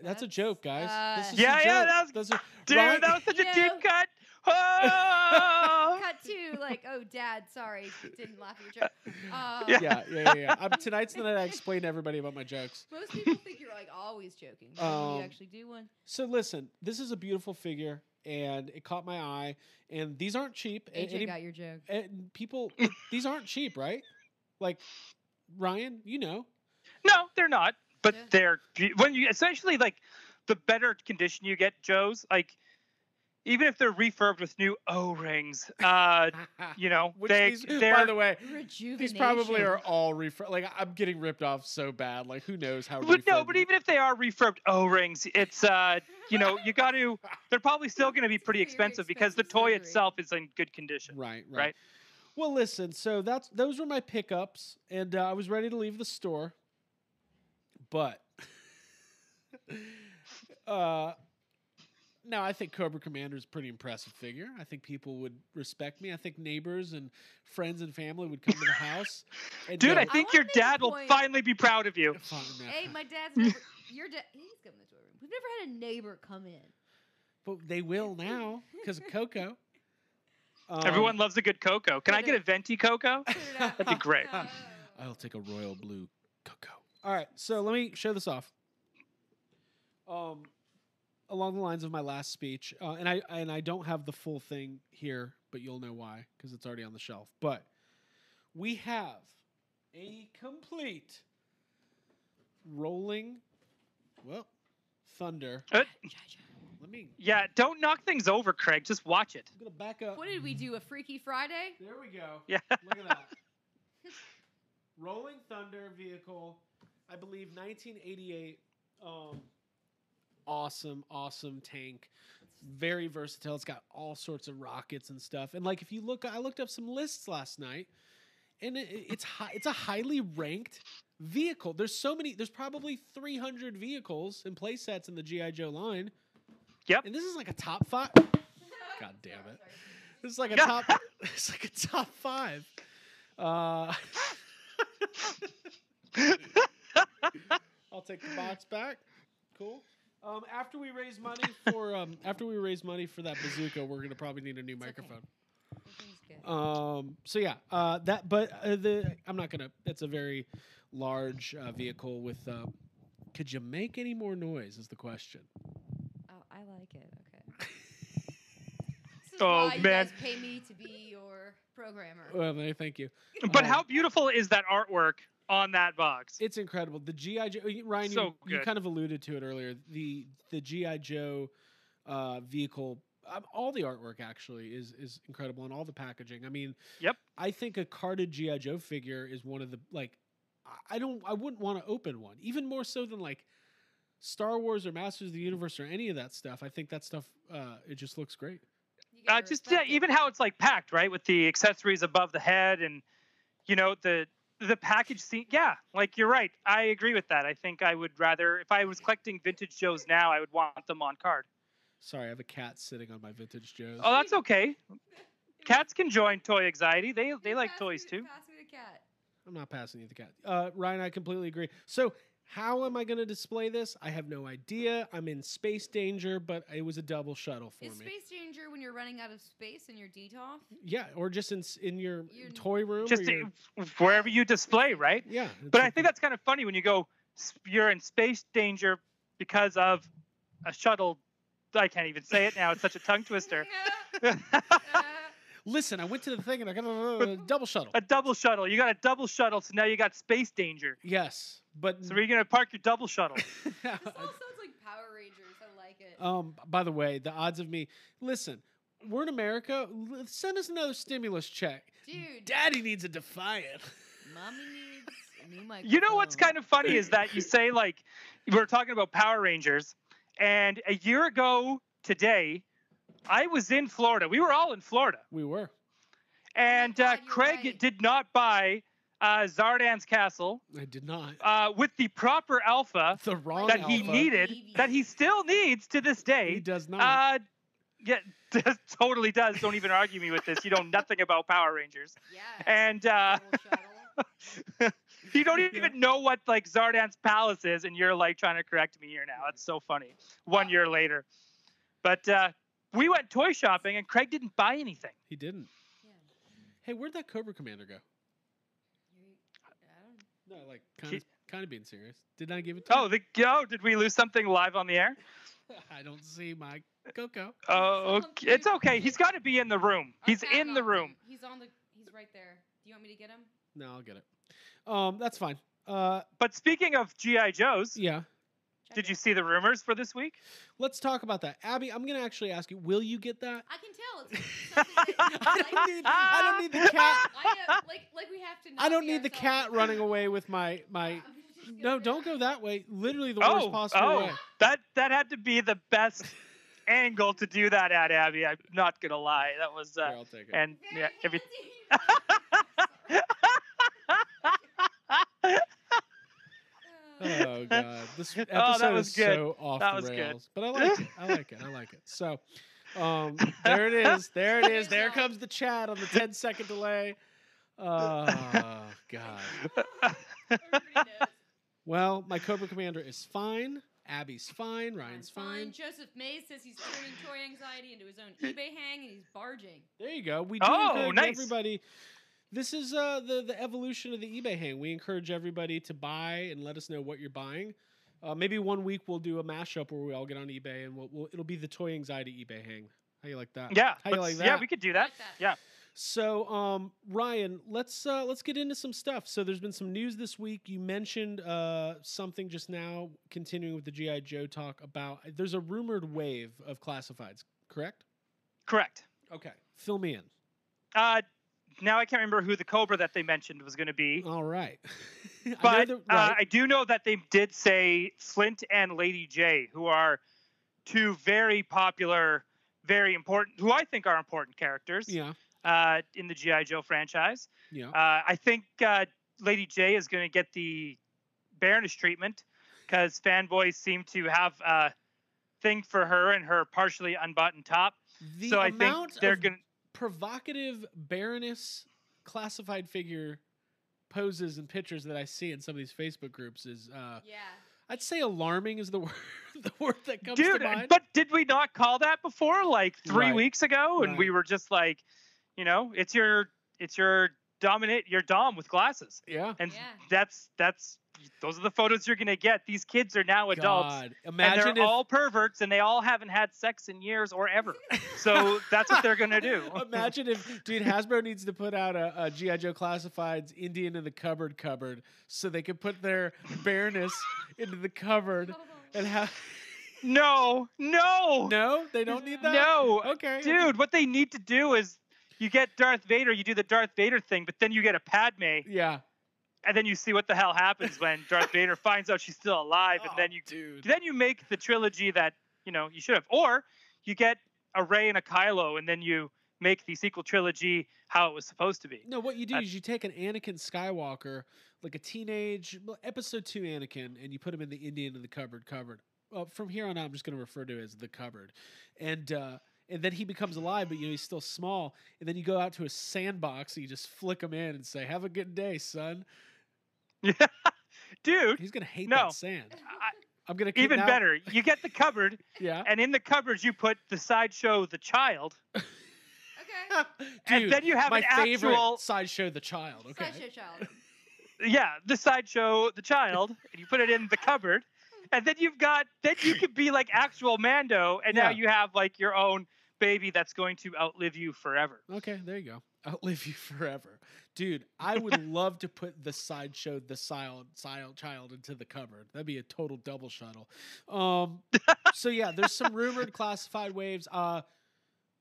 that's, a joke, guys. This uh, is Yeah, a yeah, that was- That's a- dude, Ryan- that was such a You deep cut. Oh! Cut to like, oh, dad, sorry, didn't laugh at your joke. Um, Yeah. yeah, yeah, yeah. yeah. Um, tonight's the night I explain to everybody about my jokes. Most people think you're like always joking. but Um, you actually do one. So listen, this is a beautiful figure, and it caught my eye. And these aren't cheap. A- AJ any- got your joke. and people, these aren't cheap, right? Like Ryan, you know. No, they're not. But Yeah. they're when you essentially like the better condition you get, Joe's like even if they're refurbed with new O-rings, uh, you know, Which they these, they're by the way, these probably are all refr. Like I'm getting ripped off so bad. Like who knows how? but no, refurbed- but even if they are refurbed O-rings, it's uh, you know, you got to. They're probably still going to be pretty very expensive because the toy itself is in good condition. Right, right, right. Well, listen. So that's those were my pickups, and uh, I was ready to leave the store, but uh, no, I think Cobra Commander is a pretty impressive figure. I think people would respect me. I think neighbors and friends and family would come to the house. And Dude, go, I think want your to make a dad will finally be proud of you. Hey, my dad's never. Your dad. He's coming to the room. We've never had a neighbor come in. but they will now because of Coco. Um, Everyone loves a good cocoa. Can I get a venti cocoa? Put it out. That'd be great. I'll take a royal blue cocoa. All right, so let me show this off. Um, along the lines of my last speech, uh, and I and I don't have the full thing here, but you'll know why because it's already on the shelf. But we have a complete rolling, well, thunder. Uh, Let me. yeah, don't knock things over, Craig. Just watch it. I'm gonna back up. What did we do? A Freaky Friday? There we go. Yeah. Look at that. Rolling Thunder vehicle, I believe 1988. Um, awesome, awesome tank. Very versatile. It's got all sorts of rockets and stuff. And like, if you look, I looked up some lists last night, and it, it's high, it's a highly ranked vehicle. There's so many. There's probably 300 vehicles and play sets in the GI Joe line. Yep. And this is like a top five. God damn it. This is like a top. It's like a top five. Uh, I'll take the box back. Cool. Um, after we raise money for um, after we raise money for that bazooka, we're gonna probably need a new It's microphone. Everything's good. Um, so yeah, uh, that. But uh, the I'm not gonna. It's a very large uh, vehicle with. Uh, could you make any more noise? Is the question. Oh, I like it. Okay. This is Oh, why you man. guys pay me to be your programmer. Well, thank you. But Um, how beautiful is that artwork on that box? It's incredible. The GI Joe, Ryan, So you, you kind of alluded to it earlier. The the GI Joe uh, vehicle, um, all the artwork actually is is incredible, and all the packaging. I mean, Yep. I think a carded GI Joe figure is one of the like. I- I don't. I wouldn't want to open one, even more so than like Star Wars or Masters of the Universe or any of that stuff. I think that stuff. Uh, it just looks great. Uh, just yeah, even how it's like packed, right, with the accessories above the head, and you know the the package scene. Yeah, like you're right. I agree with that. I think I would rather, if I was collecting vintage Joes now, I would want them on card. Sorry, I have a cat sitting on my vintage Joes. Oh, that's okay. Cats can join toy anxiety. They they You like toys me- too. Pass me the cat. I'm not passing you the cat. Uh, Ryan, I completely agree. So, how am I going to display this? I have no idea. I'm in space danger, but it was a double shuttle for Is me. space danger when you're running out of space in your DTOF? Yeah, or just in in your Your- toy room. Just or your, wherever you display, right? yeah. But I think that's kind of funny when you go, you're in space danger because of a shuttle. I can't even say it now. It's such a tongue twister. Listen, I went to the thing and I got a, a double shuttle. a double shuttle. You got a double shuttle, so now you got space danger. yes, but So are you gonna park your double shuttle? this all sounds like Power Rangers. I like it. um. By the way, the odds of me. Listen, we're in America. Send us another stimulus check. Dude, Daddy needs a Defiant. mommy needs a new microphone. You know what's kind of funny is that you say like we're talking about Power Rangers, and a year ago today, I was in Florida. We were all in Florida, We were. and uh, Craig right. did not buy uh, Zordon's castle I did not. uh, with the proper alpha The wrong that he alpha. needed, that he still needs to this day. He does not. Uh, yeah, does, totally does. Don't even argue me with this. You know nothing about Power Rangers, Yeah. and uh, you don't even know what like Zordon's palace is, and you're like trying to correct me here now. It's so funny. One year later, but uh, we went toy shopping, and Craig didn't buy anything. he didn't. Yeah. Hey, where'd that Cobra Commander go? You- I don't- No, like kind of, kind of being serious. Did I give it to Oh, the oh, did we lose something live on the air? I don't see my Coco. Oh, okay. it's okay. He's got to be in the room. I'll He's tag in the room. him. He's on the. He's right there. Do you want me to get him? No, I'll get it. Um, that's fine. Uh, But speaking of GI Joes, yeah. Did you see the rumors for this week? Let's talk about that. Abby, I'm going to actually ask you, will you get that? I can tell. It's something that, I don't need, I don't need the cat. I know, like, like we have to. I don't need the cat running away with my my. I'm just gonna No, don't go that way. Literally the worst oh, possible oh, way. that that had to be the best angle to do that at Abby. I'm not gonna lie. That was Here, uh, I'll take it. and Very yeah, every handsy. Oh god, this episode Oh, that was is good. so off That the was good. rails. But I like it. I like it. I like it. So, um, there it is. There it is. There comes the chat on the 10 second delay. Oh god. Well, my Cobra Commander is fine. Abby's fine. Ryan's I'm fine. Joseph Mays says he's turning toy anxiety into his own eBay hang and he's barging. There you go. We do Oh, nice. everybody. This is uh, the the evolution of the eBay hang. We encourage everybody to buy and let us know what you're buying. Uh, maybe one week we'll do a mashup where we all get on eBay and we'll, we'll it'll be the toy anxiety eBay hang. How you like that? yeah, How you like that? yeah, we could do that. like that. Yeah. So, um, Ryan, let's uh, let's get into some stuff. So, there's been some news this week. You mentioned uh, something just now, continuing with the GI Joe talk about. There's a rumored wave of classifieds, correct? Correct. Okay, fill me in. Uh, now I can't remember who the Cobra that they mentioned was going to be, All right, I know but uh. I do know that they did say Flint and Lady Jaye, who are two very popular, very important, who I think are important characters yeah, uh, in the GI Joe franchise. yeah. Uh, I think uh, Lady Jaye is going to get the Baroness treatment because fanboys seem to have a thing for her and her partially unbuttoned top. The so I think they're going. To provocative Baroness classified figure poses and pictures that I see in some of these Facebook groups is, uh, Yeah. I'd say, alarming is the word the word that comes to Dude, mind. but did we not call that before, like three Right, weeks ago? And we were just like, you know, it's your, it's your dominate, your dom with glasses, yeah. and Yeah. that's that's those are the photos you're gonna get. These kids are now adults. God, and imagine they're if all perverts and they all haven't had sex in years or ever. So that's what they're gonna do. Imagine if, dude, Hasbro needs to put out a, a GI Joe Classifieds Indian in the cupboard cupboard so they can put their Baroness into the cupboard and have. No, no, No, they don't need that. no, Okay, dude. What they need to do is you get Darth Vader, you do the Darth Vader thing, but then you get a Padme, Yeah. And then you see what the hell happens when Darth Vader finds out she's still alive, and Oh, then you dude. then you make the trilogy that you know you should have, or you get a Rey and a Kylo, and then you make the sequel trilogy how it was supposed to be. No, what you do is you take an Anakin Skywalker, like a teenage episode two Anakin, and you put him in the Indian in the cupboard cupboard. Well, from here on out, I'm just going to refer to it as the cupboard, and uh, and then he becomes alive, but you know he's still small. And then you go out to a sandbox, and you just flick him in and say, "Have a good day, son." Dude, He's going to hate No. that sand. I, I'm going to even better, you get the cupboard, Yeah, and in the cupboard you put the sideshow, the child, Okay. and Dude, then you have my an favorite actual sideshow, the child. Okay, Sideshow child. yeah, the sideshow, the child, and you put it in the cupboard, and then you've got then you could be like actual Mando, and now Yeah. you have like your own baby that's going to outlive you forever. Okay, there you go. Outlive you forever. Dude, I would love to put the sideshow, the child, into the cupboard. That'd be a total double shuttle. Um, so yeah, there's some rumored classified waves. Uh,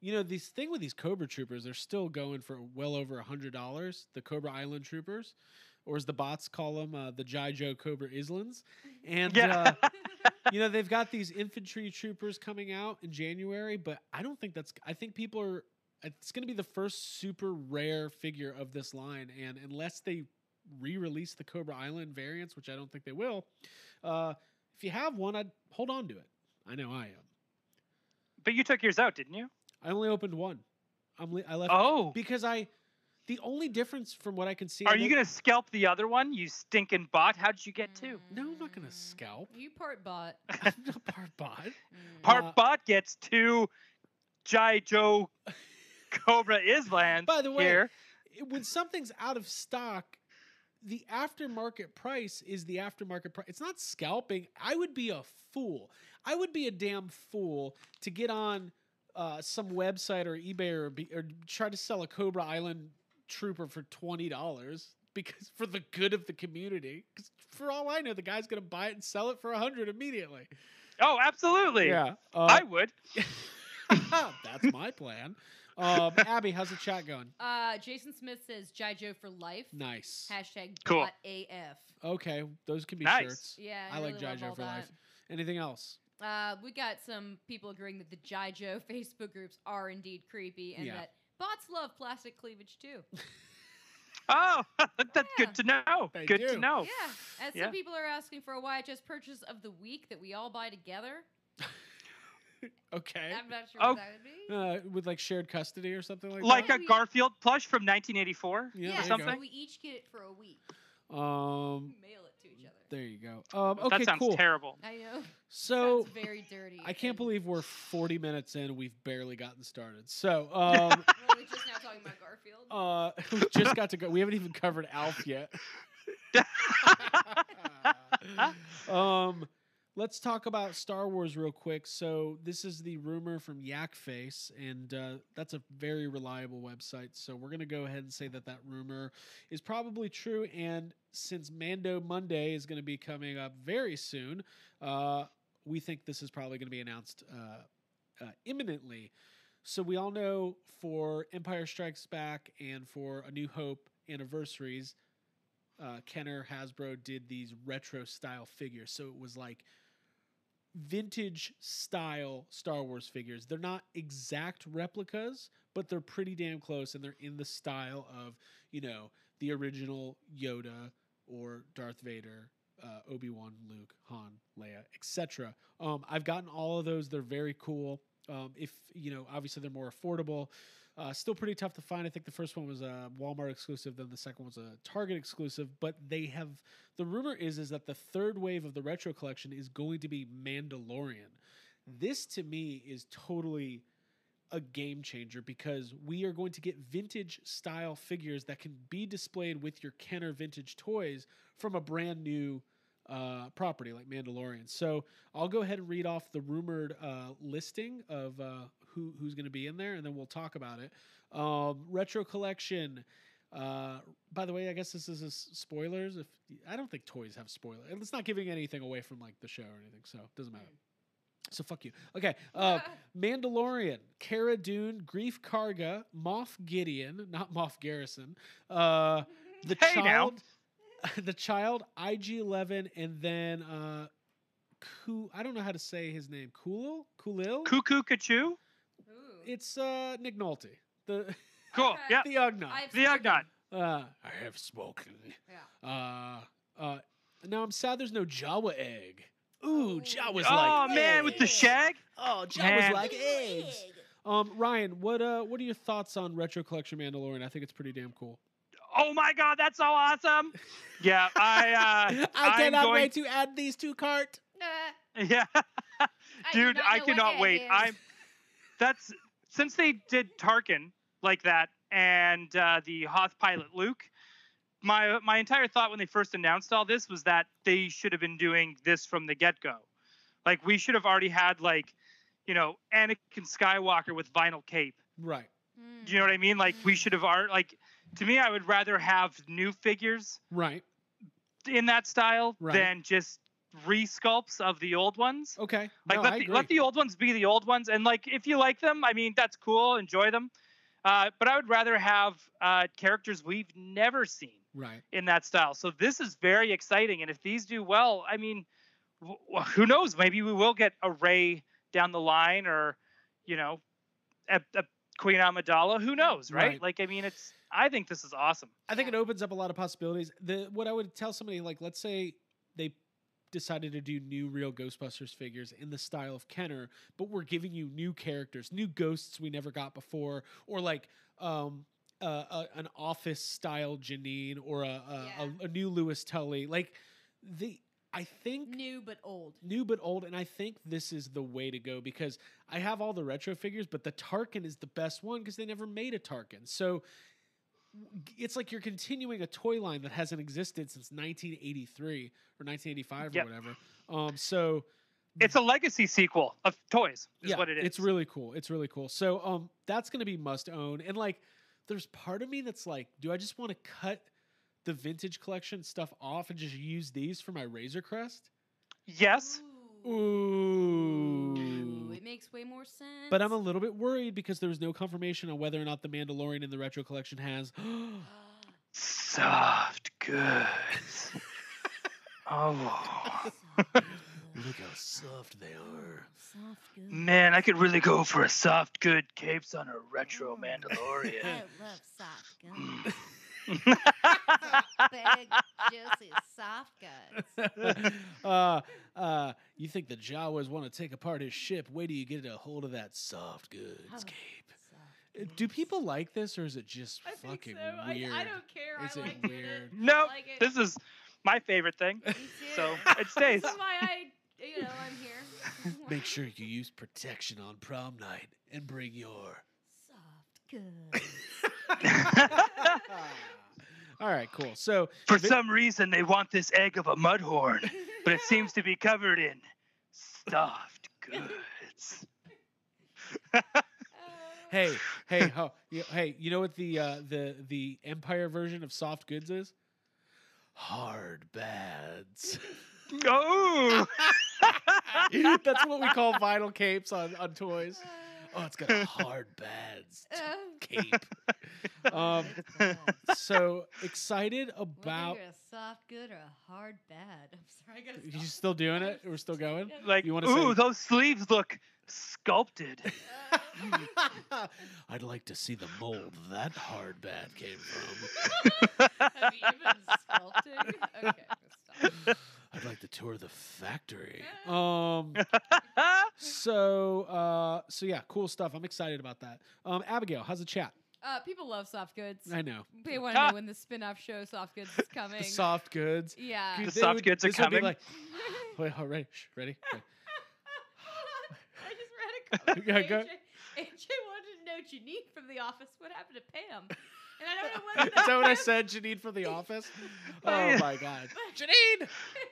you know, this thing with these Cobra troopers, they're still going for well over a hundred dollars. The Cobra Island troopers, or as the bots call them, uh, the Jai Joe Cobra Islands, And Yeah. uh, you know they've got these infantry troopers coming out in January, but I don't think that's. I think people are. It's going to be the first super rare figure of this line, and unless they re-release the Cobra Island variants, which I don't think they will, uh, if you have one, I'd hold on to it. I know I am. But you took yours out, didn't you? I only opened one. I'm. Le- I left Oh, because I. The only difference from what I can see. are you gonna scalp the other one? You stinking bot! How did you get two? No, I'm not going Mm. to scalp. You part bot. I'm not part bot. Mm. Part Uh, bot gets two. Jai Joe Cobra Island By the way, here. when something's out of stock, the aftermarket price is the aftermarket price. It's not scalping. I would be a fool. I would be a damn fool to get on uh, some website or eBay or, be, or try to sell a Cobra Island trooper for twenty dollars. because for the good of the community. 'Cause for all I know, the guy's gonna buy it and sell it for a hundred immediately. Oh, absolutely. Yeah, uh, I would. that's my plan. Um, Abby, how's the chat going? Uh, Jason Smith says Jai Joe for life. Nice. Hashtag Cool. bot AF. Okay, those can be Nice. shirts. Yeah, I like really Jai Joe for that. life. Anything else? Uh, we got some people agreeing that the Jai Joe Facebook groups are indeed creepy, and Yeah. that bots love plastic cleavage too. Oh, that's Yeah. good to know. They good do. to know. Yeah, and Yeah. some people are asking for a YHS purchase of the week that we all buy together. Okay. I'm not sure Oh. what that would be. Uh, with like shared custody or something like, that. Like a Garfield plush from 1984. Yeah, yeah, there you so something. we each get it for a week. Um, Mail it to each other. there you go. Um, okay, that sounds cool. terrible. I know. So Sounds very dirty. I can't and- believe we're 40 minutes in we've barely gotten started. So, um, We're just now talking about Garfield. uh, we just got to go. We haven't even covered Alf yet. um, let's talk about Star Wars real quick. So this is the rumor from Yak Face, and uh, that's a very reliable website. So we're gonna go ahead and say that that rumor is probably true. And since Mando Monday is to be coming up very soon, uh, we think this is probably to be announced uh, uh, imminently. So we all know for Empire Strikes Back and for A New Hope anniversaries, uh, Kenner Hasbro did these retro style figures. So it was like vintage style Star Wars figures. They're not exact replicas, but they're pretty damn close, and they're in the style of you know the original Yoda or Darth Vader. Uh, Obi Wan, Luke, Han, Leia, etc. Um, I've gotten all of those. They're very cool. Um, if you know, obviously they're more affordable. Uh, still pretty tough to find. I think the first one was a Walmart exclusive, then the second was a Target exclusive. But they have the rumor is is that the third wave of the retro collection is going to be Mandalorian. This to me is totally a game changer because we are going to get vintage style figures that can be displayed with your Kenner vintage toys from a brand new uh, property like Mandalorian. So I'll go ahead and read off the rumored uh, listing of uh, who who's going to be in there, and then we'll talk about it. Um, retro collection. Uh, by the way, I guess this is a s- spoilers. If I don't think toys have spoilers, it's not giving anything away from like the show or anything, so it doesn't matter. So fuck you. Okay. Uh, Mandalorian, Cara Dune, Greef Karga, Moff Gideon, not Moff Garrison, uh, the Hey, now. child, the child, IG11, and then uh, Ku, I don't know how to say his name. Kulil, Kulil. Cuckoo Kachu. Ooh. It's uh, Nick Nolte, the Cool. Okay. Yeah. the Ugnaught. I've The spoken. Ugnaught. Uh, I have spoken. Yeah. Uh, uh, now I'm sad there's no Jawa egg. Ooh, Oh. Jawa's Oh like man, with the shag. Oh, Jawa's Man. like eggs. Um, Ryan, what uh, what are your thoughts on Retro Collection Mandalorian? I think it's pretty damn cool. Oh my god, that's so awesome. Yeah, I uh I cannot going- wait to add these to cart. Nah, Yeah. Dude, not I cannot wait. I'm that's since they did Tarkin like that and uh, the Hoth pilot Luke. My my entire thought when they first announced all this was that they should have been doing this from the get go. Like we should have already had like, you know, Anakin Skywalker with vinyl cape. Right. Mm. Do you know what I mean? Like we should have art like to me I would rather have new figures Right. in that style Right. than just resculpts of the old ones. Okay. Like no, let I the agree. let the old ones be the old ones, and like if you like them, I mean that's cool, enjoy them. Uh, but I would rather have uh, characters we've never seen right. in that style. So this is very exciting, and if these do well, I mean, w- w- who knows? Maybe we will get a Rey down the line, or you know, a, a Queen Amidala. Who knows, right? Right. Like I mean, it's. I think this is awesome. I think it opens up a lot of possibilities. The what I would tell somebody like, let's say they decided to do new real Ghostbusters figures in the style of Kenner, but we're giving you new characters, new ghosts we never got before, or like um uh, a, an office style Janine or a a, Yeah. a, a new Louis Tully. Like the I think New but old. new but old and i think this is the way to go because i have all the retro figures but the tarkin is the best one because they never made a tarkin so it's like you're continuing a toy line that hasn't existed since 1983 or 1985 Yep. or whatever um so It's a legacy sequel of toys. Is what it is. it's really cool it's really cool so um that's gonna be must own and like there's part of me that's like do i just want to cut the vintage collection stuff off and just use these for my Razor Crest? Yes. Ooh. Ooh. It makes way more sense. But I'm a little bit worried because there was no confirmation on whether or not the Mandalorian in the retro collection has. Soft goods. oh. Look how soft they are. Soft good. Man, I could really go for a soft good capes on a retro Mm. Mandalorian. I love soft goods. Big, juicy, soft goods. uh, uh, you think the Jawas want to take apart his ship? Wait till you get a hold of that soft goods Oh, cape. soft Uh, Do people like this, or is it just I think fucking so. Weird? I don't care. Is I it like weird? it. no, like it. this is my favorite thing. So it stays. This is why I, you know, I'm here. Make sure you use protection on prom night and bring your. Soft goods. All right, cool. So For vi- some reason, they want this egg of a mudhorn, but it seems to be covered in soft goods. hey, hey, ho, you, hey, you know what the uh, the the Empire version of soft goods is? Hard bads. Oh, That's what we call vinyl capes on on toys. Oh, it's got a hard bads Uh, cape. Um, so excited about. Whether you're a soft good or a hard bad. I'm sorry, I gotta You stop. still doing it? We're still going. like You wanna ooh, say- those sleeves look sculpted. I'd like to see the mold that hard bad came from. Have you been sculpting? Okay, stop. I'd like to tour the factory. Um. So, uh, so yeah, cool stuff. I'm excited about that. Um, Abigail, how's the chat? Uh, people love soft goods. I know They want to Ah. know when the spin-off show Soft Goods is coming. the soft goods. yeah. The soft would- goods are this would be coming? Like, wait, all right, ready? Shh, ready? Ready. I just read a comment. Yeah, AJ, AJ wanted to know Janine from The Office. What happened to Pam? And I don't know what. Is that what I said, Janine from The Office? Oh, Oh my God, Janine!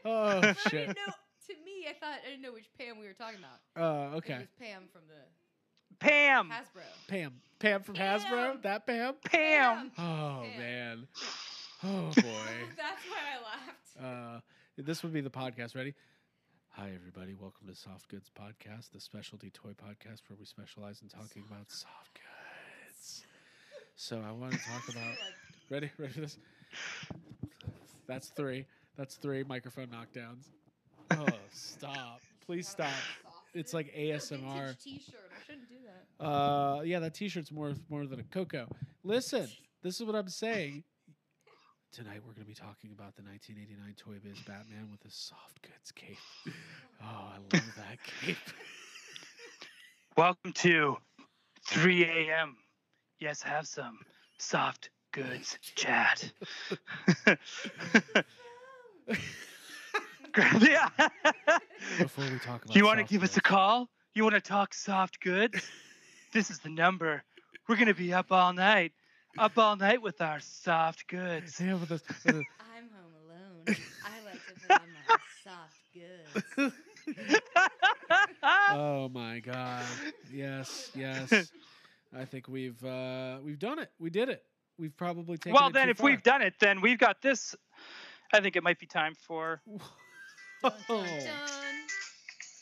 Oh I shit. didn't know. To me, I thought I didn't know which Pam we were talking about. Uh, It okay. was Pam from the Pam, Hasbro. Pam, Pam from Hasbro. Pam. That Pam. Pam. Oh Pam. man. Oh boy. That's why I laughed. Uh, this would be the podcast. Ready? Hi, everybody. Welcome to Soft Goods Podcast, the specialty toy podcast where we specialize in talking about soft goods. So I want to talk about. Ready? Ready for this? That's three. That's three microphone knockdowns. Oh, stop! Please stop. It's like ASMR. T-shirt. I shouldn't do that. Uh, yeah, that T-shirt's more more than a cocoa. Listen, this is what I'm saying. Tonight we're going to be talking about the 1989 Toy Biz Batman with his soft goods cape. Oh, I love that cape. Welcome to 3 a.m. Yes, have some soft goods chat. yeah. Before we talk about, you want to soft give us a call? You want to talk soft goods? this is the number. We're going to be up all night. Up all night with our soft goods. Yeah, with this, with this- I'm home alone. I like to put on my soft goods. oh my god! Yes, yes. I think we've uh, we've done it. We did it. We've probably taken. well, it then, too if far. we've done it, then we've got this. I think it might be time for. Dun, Oh, dun, dun.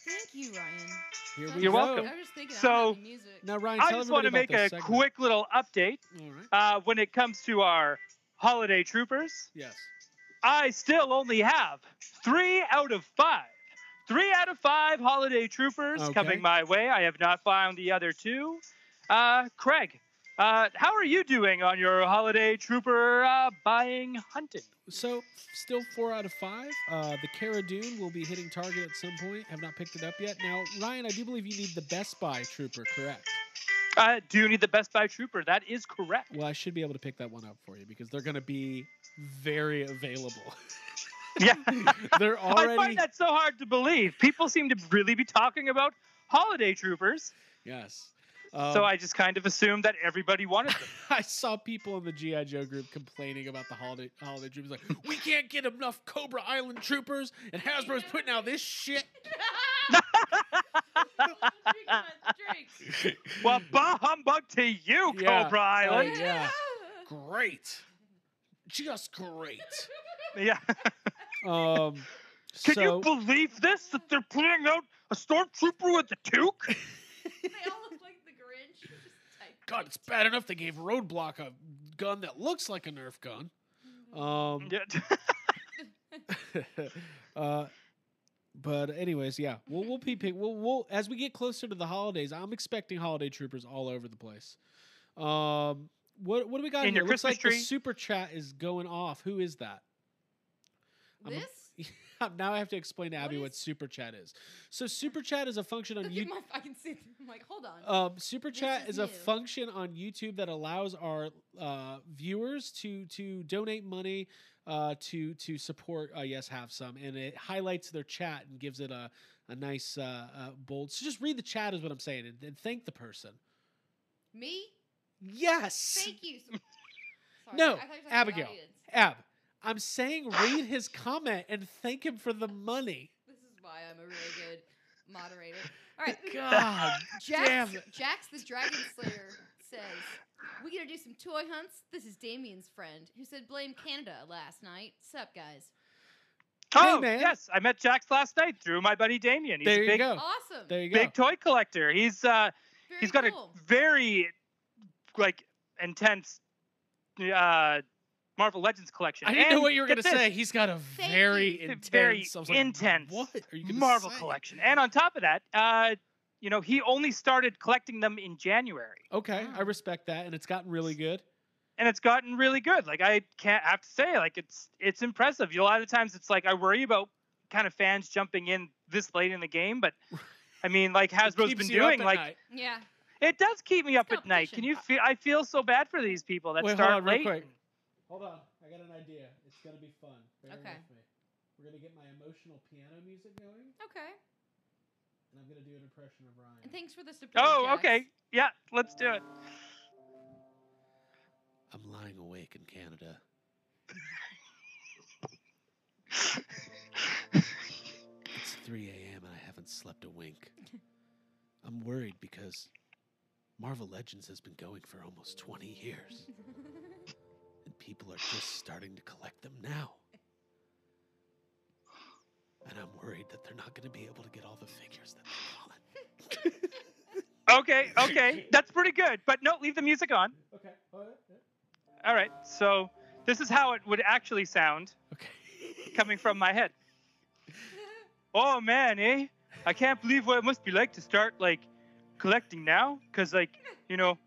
Thank you, Ryan. here we You're go. welcome. I was thinking So- music. Now, Ryan, I just want to make a segment. quick little update All right. uh, when it comes to our holiday troopers. Yes. I still only have three out of five. Three out of five holiday troopers Okay. coming my way. I have not found the other two. Uh, Craig, uh, how are you doing on your holiday trooper uh, buying hunting? So, still four out of five. Uh, the Cara Dune will be hitting target at some point. Have not picked it up yet. Now, Ryan, I do believe you need the Best Buy Trooper, correct? Uh, do you need the Best Buy trooper? That is correct. Well, I should be able to pick that one up for you because they're going to be very available. Yeah. they're already. I find that so hard to believe. People seem to really be talking about holiday troopers. Yes. So Um, I just kind of assumed that everybody wanted them. I saw people in the GI Joe group complaining about the holiday holiday troopers. Like, we can't get enough Cobra Island troopers, and Hasbro's putting out this shit. Drinking my drinks. well, bah humbug to you, Yeah. Cobra Oh, Island. yeah. Great. just great. Yeah. Um, Can so, you believe this? That they're putting out a stormtrooper with a toque? they all look like the Grinch. Just type God, it's bad enough they gave Roadblock a gun that looks like a Nerf gun. Um, yeah. uh, but anyways, yeah, we'll we'll be pick, we'll we'll as we get closer to the holidays. I'm expecting holiday troopers all over the place. Um, what what do we got In here? your Looks Christmas like the tree? super chat is going off. Who is that? I'm a- This? now I have to explain to Abby what is- super chat is. So super chat is a function on YouTube. my, I can see. it. I'm like, hold on. Um, super This chat is is, a function on YouTube that allows our uh, viewers to to donate money uh, to to support uh, Yes Have Some, and it highlights their chat and gives it a a nice uh, uh, bold. So just read the chat is what I'm saying, and, and thank the person. Me? Yes, Thank you. Sorry, No, I you were talking to the Abigail. Ab. I'm saying read his comment and thank him for the money. This is why I'm a really good moderator. All right. God damn Jax, it. Jax the Dragon Slayer says, We gonna do some toy hunts? This is Damien's friend who said blame Canada last night. Sup, guys? Oh, man. yes. I met Jax last night through my buddy Damien. He's There a you big, go. Awesome. There you go. big toy collector. He's uh, Very he's got cool. a very like intense uh Marvel Legends collection. I didn't know what you were gonna say. He's got a very intense, very I like, intense What are you gonna Marvel say? collection. And on top of that, uh, you know, he only started collecting them in January. Okay, I respect that, and it's gotten really good. and it's gotten really good. Like I can't have to say, like it's it's impressive. A lot of times it's like I worry about kind of fans jumping in this late in the game, but I mean, like It Hasbro's keeps been doing, like night. Yeah. it does keep me up at night. Can you feel? I feel so bad for these people that Wait, hold start on, real late. quick. Hold on, I got an idea. It's gonna be fun. Bear Okay. with me. We're gonna get my emotional piano music going, Okay. and I'm gonna do an impression of Ryan. And thanks for the support. Oh, Jax. okay, yeah, let's do it. I'm lying awake in Canada. It's 3 a.m. and I haven't slept a wink. I'm worried because Marvel Legends has been going for almost 20 years, and people are just starting to collect them now. And I'm worried that they're not going to be able to get all the figures that they want. Okay, okay, that's pretty good. But no, leave the music on. Okay. All right, so this is how it would actually sound Okay. coming from my head. Oh man, eh? I can't believe what it must be like to start like collecting now, cause like you know,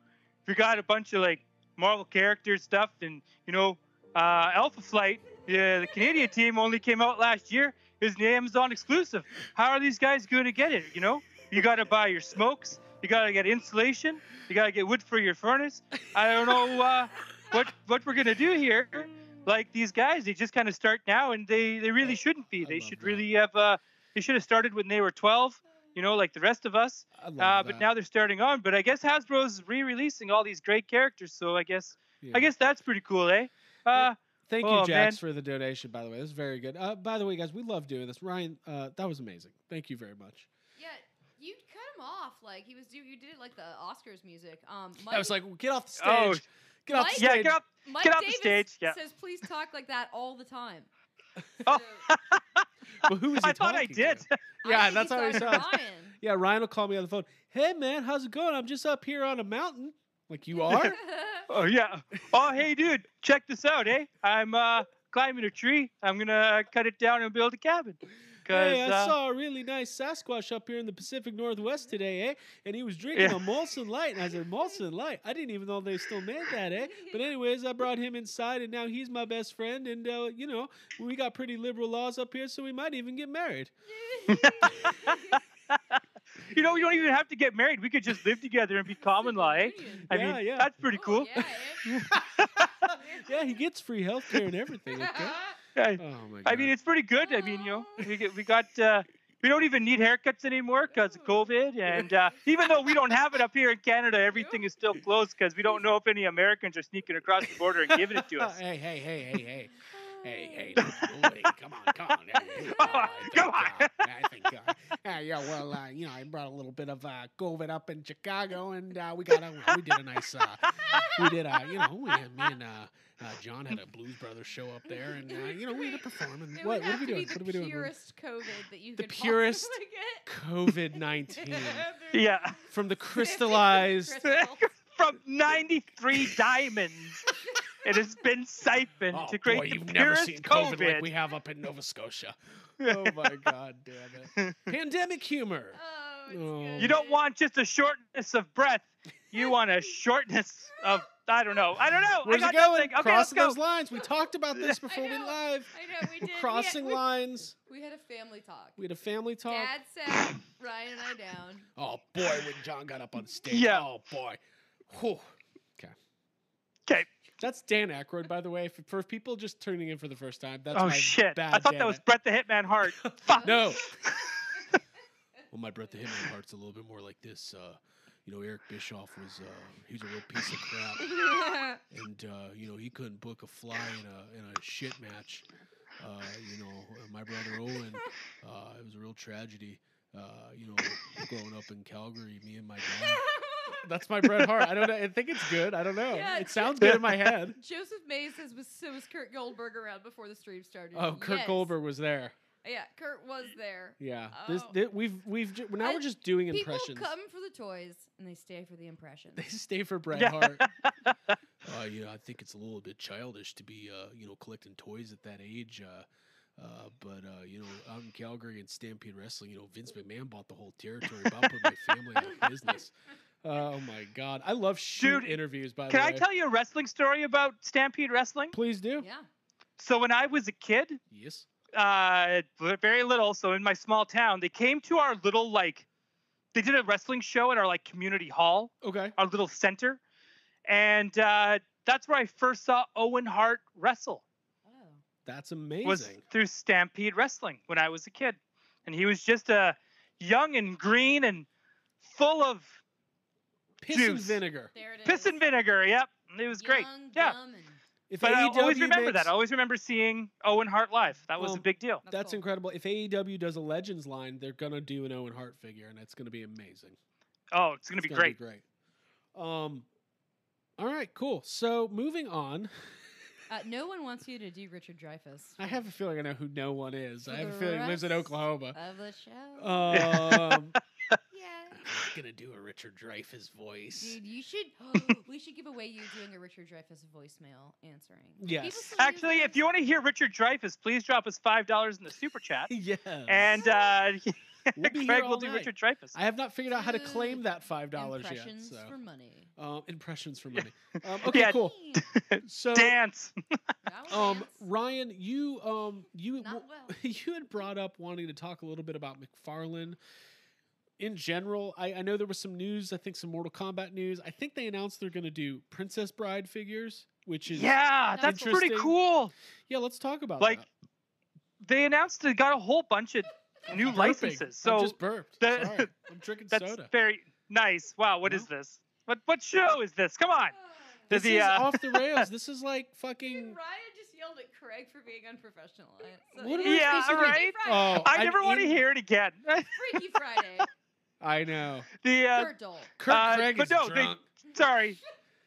we got a bunch of like Marvel characters stuff, and you know, uh, Alpha Flight, yeah, the Canadian team only came out last year. Is an Amazon exclusive. How are these guys going to get it? You know, you got to buy your smokes. You got to get insulation. You got to get wood for your furnace. I don't know uh, what what we're gonna do here. Like these guys, they just kind of start now, and they they really shouldn't be. They should that. really have. Uh, they should have started when they were 12. You know, like the rest of us. I love Uh, but that. now they're starting on. But I guess Hasbro's re-releasing all these great characters, so I guess Yeah. I guess that's pretty cool, eh? Uh, Thank Oh, you, Jax, man. for the donation. By the way, this is very good. Uh, by the way, guys, we love doing this. Ryan, uh, that was amazing. Thank you very much. Yeah, you cut him off. Like he was do you did it like the Oscars music. Um, Mike, I was like, get off the stage. Oh, get off Mike- the yeah, stage. get up. Mike get off the Davis stage, yeah. says please talk like that all the time. Oh. So, But who is he I thought I talking did. to? Yeah, I that's how he talking to sounds. Ryan. Yeah, Ryan will call me on the phone. Hey, man, how's it going? I'm just up here on a mountain. Like you are? oh yeah. Oh hey, dude, check this out, eh? I'm uh climbing a tree. I'm gonna cut it down and build a cabin. Cause hey, I uh, saw a really nice Sasquatch up here in the Pacific Northwest today, eh? And he was drinking Yeah. a Molson Light. And I said, Molson Light? I didn't even know they still made that, eh? But anyways, I brought him inside, and now he's my best friend. And, uh, you know, we got pretty liberal laws up here, so we might even get married. you know, we don't even have to get married. We could just live together and be common law, eh? I Yeah, mean, yeah. that's pretty Oh, cool. yeah, eh? yeah, he gets free health care and everything, okay? Yeah. Oh, my God. I mean, it's pretty good. I mean, you know, we get, we got uh, we don't even need haircuts anymore because of COVID, and uh, even though we don't have it up here in Canada, everything is still closed because we don't know if any Americans are sneaking across the border and giving it to us. hey, hey, hey, hey, hey. Hey, hey, hey, come on, come on. Hey, hey, Oh, uh, come on. God. I think, uh, uh, yeah, well, uh, you know, I brought a little bit of uh, COVID up in Chicago, and uh, we got a, we did a nice, uh, we did, uh, you know, we me and uh, uh, John had a Blues Brothers show up there, and uh, you know, we had to perform. And what, what are we doing? What are we doing? The purest COVID that you The could purest possibly get. COVID nineteen Yeah. from the crystallized. Crystals. From 93 diamonds, it has been siphoned Oh to create boy, the you've never purest seen COVID, COVID. like we have up in Nova Scotia. Oh my god, damn it! Pandemic humor. Oh, it's Oh. good. You don't want just a shortness of breath. You want a shortness of I don't know. I don't know. Where's I it going? nothing. Okay, let's Crossing go. those lines. We talked about this before we live. I know we did. We're we crossing had, lines. we had a family talk. We had a family talk. Dad sat Ryan and I down. Oh boy, when John got up on stage. Yeah. Oh boy. Whew. Okay. That's Dan Aykroyd, by the way. For, for people just tuning in for the first time, that's oh my shit! bad I thought Dan that was Bret the Hitman Hart. Fuck. No. well, my Bret the Hitman Hart's a little bit more like this. Uh, you know, Eric Bischoff was uh, he was a real piece of crap, and uh, you know he couldn't book a fly in a in a shit match. Uh, you know, my brother Owen, uh, it was a real tragedy. Uh, you know, growing up in Calgary, me and my dad. That's my Bret Hart. I don't know. I think it's good. I don't know. Yeah, it sounds good in my head. Joseph Mays says was so was Kurt Goldberg around before the stream started. Oh, Kurt Yes. Goldberg was there. Yeah, Kurt was there. Yeah. This, Oh. thi- we've we've ju- now I- we're just doing impressions. People impressions. come for the toys and they stay for the impressions. They stay for Bret Yeah. Hart. Uh, yeah, I think it's a little bit childish to be, uh, you know, collecting toys at that age. Uh, uh, but uh, you know, out in Calgary and Stampede Wrestling, you know, Vince McMahon bought the whole territory. About put my family out of business. Oh my God, I love shoot Dude, interviews. By Can the way, can I tell you a wrestling story about Stampede Wrestling? please do. yeah. So when I was a kid, Yes. uh, very little. So in my small town, they came to our little like, they did a wrestling show at our like community hall, Okay. our little center, and uh, that's where I first saw Owen Hart wrestle. Oh. That's amazing. Was through Stampede Wrestling when I was a kid, and he was just a young and green and full of Piss and vinegar. There it is. piss and vinegar. Yep, it was great. Yeah. If But I always remember makes- that. I always remember seeing Owen Hart live. That was Well, a big deal. That's That's cool. incredible. If AEW does a Legends line, they're gonna do an Owen Hart figure, and it's gonna be amazing. Oh, it's gonna It's be gonna great. Be great. Um. All right, cool. So moving on, Uh, no one wants you to do Richard Dreyfuss. I have a feeling I know who no one is. For I have a feeling he lives in Oklahoma. of the show. Um, yeah. gonna do a Richard Dreyfuss voice. Dude, you should. we should give away you doing a Richard Dreyfuss voicemail answering. Yes. People still use Actually, if you want to hear Richard Dreyfuss, please drop us five dollars in the super chat, yes. and uh, We'll Craig will do night. Richard Dreyfuss. I have not figured out how to claim that five dollars yet. impressions So for money. um, impressions for money. Um, okay, Yeah. cool. So Dance. Um. Ryan, you um, you w- well. you had brought up wanting to talk a little bit about McFarlane. In general, I, I know there was some news. I think some Mortal Kombat news. I think they announced they're going to do Princess Bride figures, which is Yeah, that's pretty cool. yeah. Let's talk about that. Like, that. They announced they got a whole bunch of new Burping. licenses. I So just burped. the- Sorry. I'm drinking that's soda. very nice. Wow, what is this? What what show is this? Come on. This the, is uh, off the rails. This is like Dude, fucking. Ryan just yelled at Craig for being unprofessional. So What it am Yeah, Freaky all right. Friday. Oh, I I'm never want to hear it again. Freaky Friday. I know. the uh, Kurt Dole. Kurt Uh, Craig but is no, they- sorry,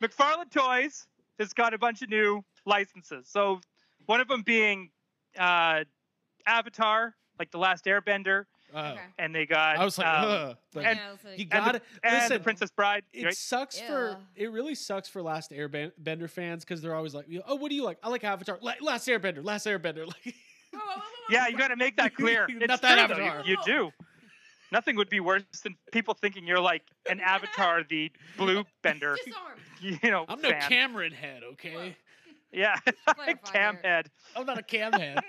McFarlane Toys has got a bunch of new licenses. So one of them being uh, Avatar, like the Last Airbender, Oh. Okay. and they got I was like, um, Ugh. But and- Yeah, I was like, you got the, it. Listen, Princess Bride. It right? sucks for it really sucks for Last Airbender fans because they're always like, oh, what do you like? I like Avatar. La- Last Airbender. Last Airbender. Like, Yeah, you got to make that clear. Not It's that true, though. You- Avatar. You, do. Nothing would be worse than people thinking you're like an Avatar, the blue bender. You know, I'm no fan. Cameron head, okay? Yeah, Clarify cam head. I'm not a cam head.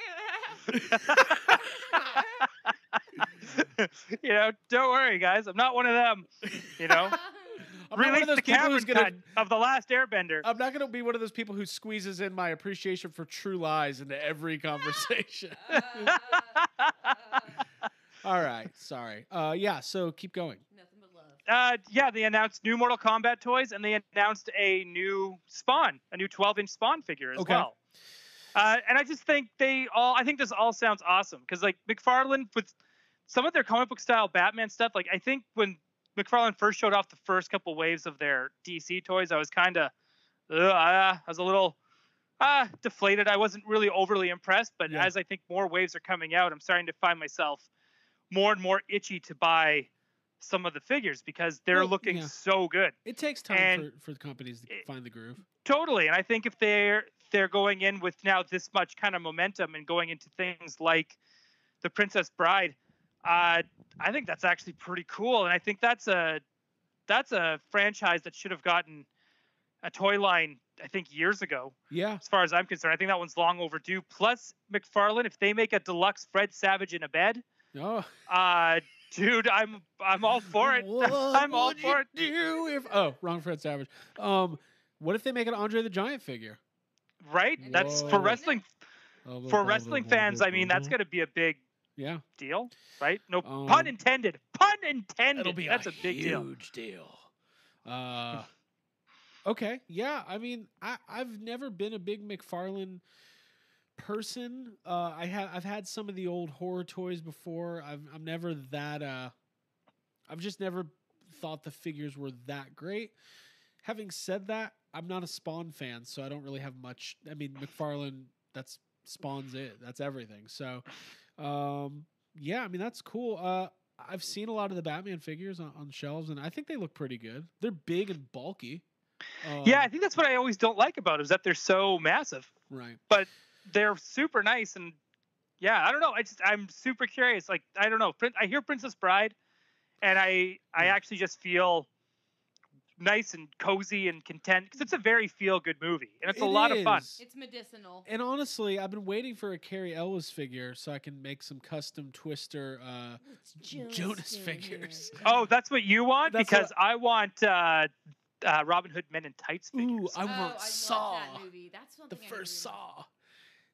you know, don't worry, guys. I'm not one of them. You know, I'm not one of those people Cameron who's gonna. cut of the Last Airbender. I'm not gonna be one of those people who squeezes in my appreciation for True Lies into every conversation. All right, sorry. Uh, yeah. So keep going. Nothing but love. uh, yeah, they announced new Mortal Kombat toys, and they announced a new Spawn, a new 12-inch Spawn figure as Okay. well. Uh, and I just think they all, I think this all sounds awesome because like McFarlane with some of their comic book style Batman stuff. Like I think when McFarlane first showed off the first couple waves of their DC toys, I was kind of, uh, I was a little uh, deflated. I wasn't really overly impressed. But Yeah. as I think more waves are coming out, I'm starting to find myself more and more itchy to buy some of the figures because they're Well, looking yeah. so good. It takes time And for, for the companies to it- find the groove. Totally, and I think if they're they're going in with now this much kind of momentum and going into things like the Princess Bride, uh, I think that's actually pretty cool, and I think that's a that's a franchise that should have gotten a toy line. I think years ago, Yeah. as far as I'm concerned, I think that one's long overdue. Plus, McFarlane, if they make a deluxe Fred Savage in a bed, Oh. uh, dude, I'm I'm all for it. What I'm all for it. you Do if oh wrong Fred Savage. Um, what if they make an Andre the Giant figure? Right? That's for wrestling for wrestling fans. I mean, that's going to be a big yeah. deal, right? No Um, pun intended. Pun intended. It'll be That's a, a, big deal. huge deal. Uh, okay, yeah. I mean, I I've never been a big McFarlane person. Uh, I have I've had some of the old horror toys before. I've I'm never that. Uh, I've just never thought the figures were that great. Having said that, I'm not a Spawn fan, so I don't really have much. I mean, McFarlane. That's Spawn's it. That's everything. So, um, yeah. I mean, that's cool. Uh, I've seen a lot of the Batman figures on, on shelves, and I think they look pretty good. They're big and bulky. Um, yeah, I think that's what I always don't like about it is that they're so massive. right. They're super nice and yeah, I don't know. I just I'm super curious. Like I don't know. I hear Princess Bride, and I I actually just feel nice and cozy and content because it's a very feel good movie and it's a It lot of fun. It's medicinal. And honestly, I've been waiting for a Cary Elwes figure so I can make some custom Twister. Uh, Jonas figures. Oh, that's what you want That's because I want uh, uh, Robin Hood Men in Tights figures. ooh, I oh, want I Saw, love that movie. That's the I first Saw.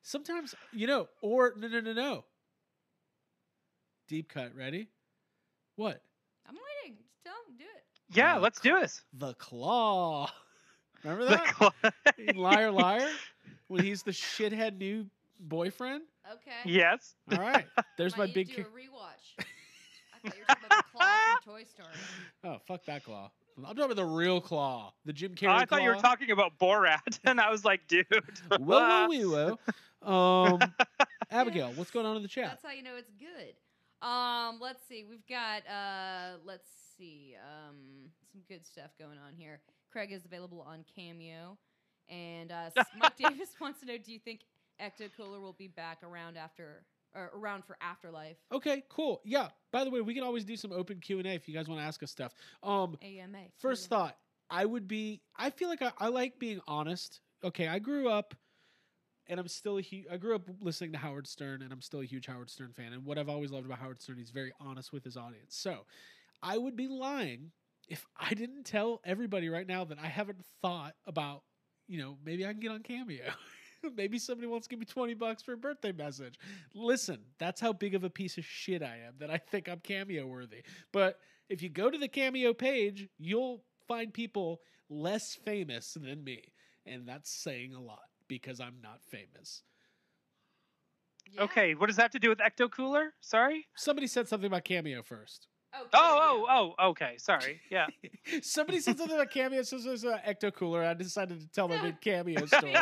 Sometimes you know, or no, no, no, no. Deep cut. Ready? What? I'm waiting. Just tell him do it. yeah, Uh, let's do this. The Claw. Remember The that? cl- In liar, liar. When he's the shithead new boyfriend. Okay. yes. All right. There's my big. need to ca- do a rewatch. I thought you were talking about the claw from Toy Story. Oh, fuck that claw. I'm talking about the real claw, the Jim Carrey Oh, I thought you were talking about Borat, and I was like, dude. Whoa, whoa, whoa, whoa. Um, Abigail, what's going on in the chat? That's how you know it's good. Um, let's see. We've got uh, let's see. Um, some good stuff going on here. Craig is available on Cameo, and uh, Mike Davis wants to know: Do you think Ecto Cooler will be back around after or around for Afterlife Okay, cool. Yeah. By the way, we can always do some open Q and A if you guys want to ask us stuff. Um, AMA? first thought, I would be. I feel like I, I like being honest. Okay, I grew up, and I'm still a huge. I grew up listening to Howard Stern, and I'm still a huge Howard Stern fan. And what I've always loved about Howard Stern, he's very honest with his audience. So, I would be lying if I didn't tell everybody right now that I haven't thought about. You know, maybe I can get on Cameo. maybe somebody wants to give me 20 bucks for a birthday message. Listen, that's how big of a piece of shit I am that I think I'm Cameo worthy. But if you go to the Cameo page, you'll find people less famous than me. And that's saying a lot because I'm not famous. Yeah. Okay, what does that have to do with Ecto Cooler? Sorry. Somebody said something about Cameo first. Oh, Oh, oh, oh. Okay, sorry. Yeah. Somebody said something about Cameo, so there's an Ecto Cooler. I decided to tell my big Cameo story.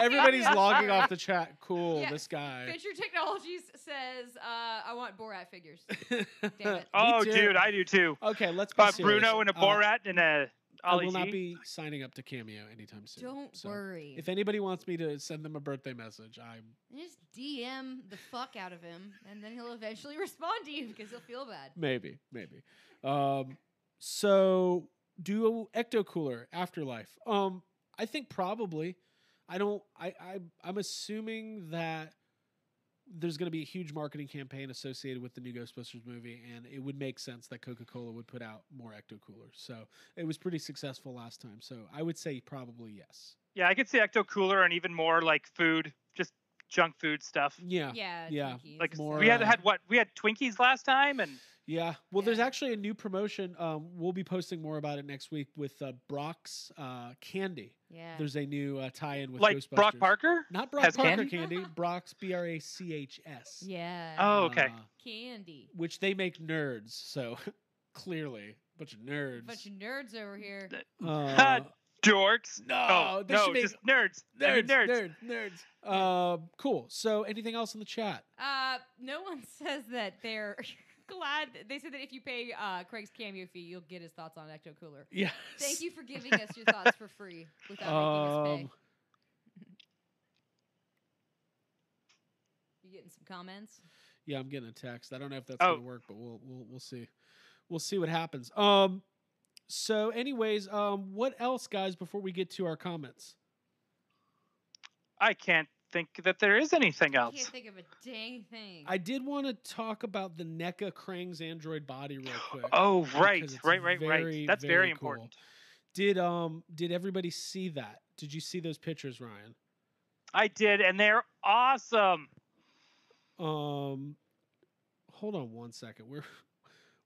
Everybody's logging off the chat. Cool, Yeah. this guy. Future Technologies says, uh, "I want Borat figures." Damn it. Oh, dude, I do too. Okay, let's be But. Bruno and a Uh, Borat and a I Ollie will not be signing up to Cameo anytime soon. Don't So, worry. If anybody wants me to send them a birthday message, I'm Just DM the fuck out of him, and then he'll eventually respond to you because he'll feel bad. maybe, maybe. Um, so do ecto cooler afterlife. Um, I think probably. I don't. I, I I'm assuming that there's going to be a huge marketing campaign associated with the new Ghostbusters movie, and it would make sense that Coca Cola would put out more ecto coolers. So it was pretty successful last time. So I would say probably yes. Yeah, I could see Ecto Cooler and even more like food, just junk food stuff. Yeah. Yeah, yeah. Twinkies Like more, we had uh, had what we had Twinkies last time, and Yeah. Well, there's actually a new promotion. Um, we'll be posting more about it next week with uh, Brach's uh, Candy. Yeah. There's a new uh, tie-in with like Ghostbusters. Brock Parker. Not Brock has Parker candy? Candy. Brach's B R A C H S. yeah. Oh, okay. Uh, Candy. which they make nerds. So clearly, bunch of nerds. Bunch of nerds over here. Uh, Dorks. no, oh, they no, should make just nerds. I mean, nerds, nerds. nerds, nerds. Um, cool. So, anything else in the chat? Uh, no one says that they're glad. They said that if you pay uh, Craig's cameo fee, you'll get his thoughts on Ecto Cooler. Yes. Thank you for giving us your thoughts for free without making us Um, pay. You getting some comments? Yeah, I'm getting a text. I don't know if that's Oh. gonna work, but we'll we'll we'll see. We'll see what happens. Um so anyways, um what else guys before we get to our comments? I can't think that there is anything else. I can't think of a dang thing. I did want to talk about the NECA Krang's Android body real quick. Oh, right, right, right, very, right. That's very very cool. important. Did um did everybody see that? Did you see those pictures, Ryan? I did, and they're awesome. Um hold on one second. We're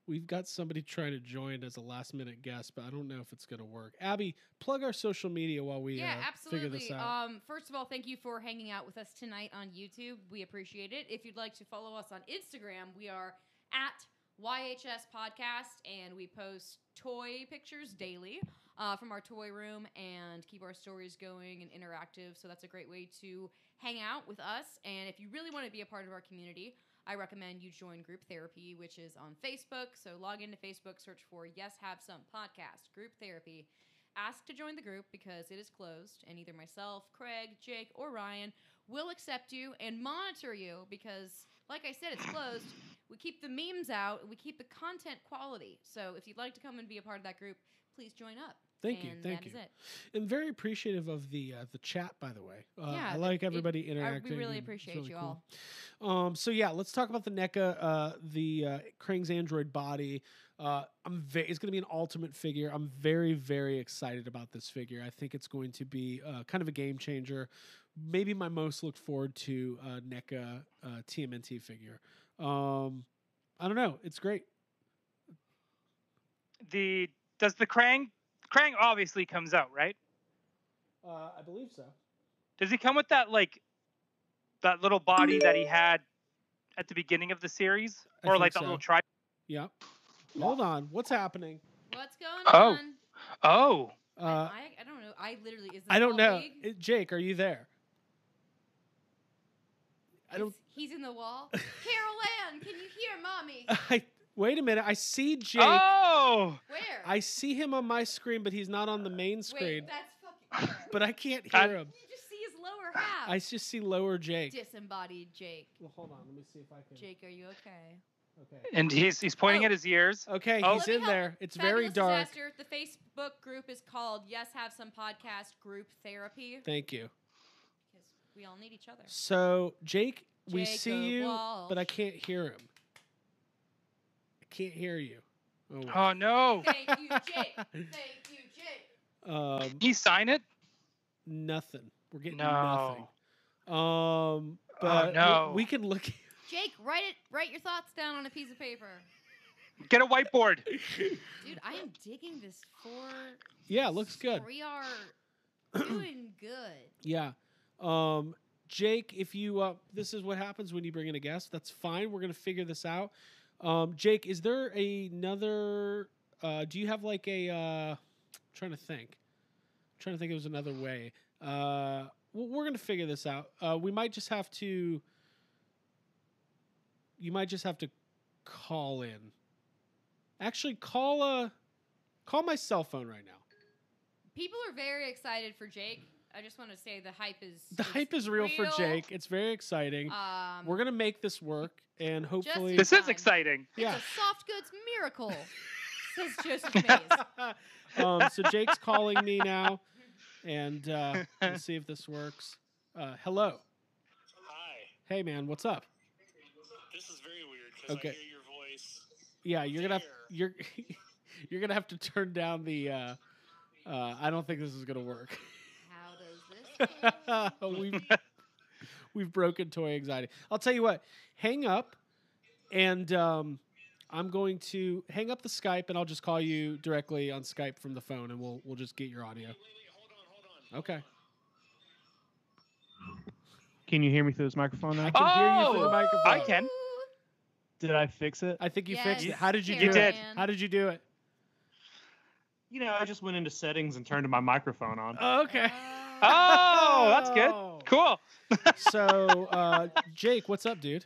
we've got somebody trying to join as a last minute guest, but I don't know if it's gonna work. Abby, plug our social media while we yeah, uh, figure this absolutely. out. Um, first of all, thank you for hanging out with us tonight on YouTube. We appreciate it. If you'd like to follow us on Instagram, we are at YHS Podcast, and we post toy pictures daily uh, from our toy room and keep our stories going and interactive. So that's a great way to hang out with us. And if you really want to be a part of our community, I recommend you join Group Therapy, which is on Facebook. So log into Facebook, search for Yes Have Some Podcast, Group Therapy. Ask to join the group because it is closed, and either myself, Craig, Jake, or Ryan will accept you and monitor you because, like I said, it's closed. We keep the memes out, we keep the content quality. So if you'd like to come and be a part of that group, please join up. Thank you, thank that is you. it. I'm very appreciative of the uh, the chat, by the way. Uh, Yeah, I it- like it- everybody I- interacting. we really appreciate really you cool. all. Um, so yeah, let's talk about the NECA, uh, the uh, Krang's Android body. Uh, I'm ve- it's going to be an ultimate figure. I'm very very excited about this figure. I think it's going to be uh, kind of a game changer. Maybe my most looked forward to uh, NECA uh, TMNT figure. Um, I don't know. It's great. The does the Krang Krang obviously comes out, right? Uh, I believe so. Does he come with that like that little body that he had at the beginning of the series, I or think like that so. little tri? Yep. Hold on. What's happening? What's going Oh. on? Oh, Uh, I, I don't know. I literally is. This I don't know. big? Uh, Jake, are you there? I don't. Is- He's in the wall. Carol Ann, can you hear mommy? I wait a minute. I see Jake. oh, Where? I see him on my screen, but he's not on the main screen. Wait, that's fucking. But I can't I- hear him. You just see his lower half. I just see lower Jake. Disembodied Jake. Well, hold on. Let me see if I can. Jake, are you okay? Okay. and he's he's pointing Oh. at his ears. Okay, Oh. He's in help. there. It's very dark. Disaster. The Facebook group is called Yes Have Some Podcast Group Therapy Thank you. because we all need each other. So Jake, we see you, Walsh. but I can't hear him. I can't hear you. Oh. well. Oh no, Thank you, Jake. Thank you, Jake. Um, he sign it? nothing. We're getting No. nothing. Um, but we- no. we can look. Jake, write it. Write your thoughts down on a piece of paper. Get a whiteboard. Dude, I am digging this for. Yeah, looks good. We are doing good. Yeah. Um, Jake, if you uh, this is what happens when you bring in a guest. That's fine. We're gonna figure this out. Um, Jake, is there another? Uh, do you have like a? Uh, trying to think. trying to think. It was another way. Uh, well, we're gonna figure this out. Uh, we might just have to. You might just have to call in. Actually, call uh call my cell phone right now. People are very excited for Jake. I just want to say the hype is. The hype is real, for Jake. It's very exciting. Um, We're gonna make this work, and hopefully, This is Fine. exciting. It's yeah. a soft goods miracle, says Joseph Mays. um, so Jake's calling me now, and uh, we'll see if this works. Uh, hello, Hi. hey man, what's up? This is very weird because Okay. I hear your voice. Yeah, you're gonna have, you're you're gonna have to turn down the. Uh, uh, I don't think this is gonna work. How does this? go? We've we've broken toy anxiety. I'll tell you what. Hang up, and um, I'm going to hang up the Skype and I'll just call you directly on Skype from the phone and we'll we'll just get your audio. Okay. Can you hear me through this microphone now? I can hear you through the Oh, microphone. I can. Did I fix it? I think you fixed it. How did you do You it? did. How did you do it? You know, I just went into settings and turned my microphone on. Oh, okay. Oh, that's good. Cool. so, uh, Jake, what's up, dude?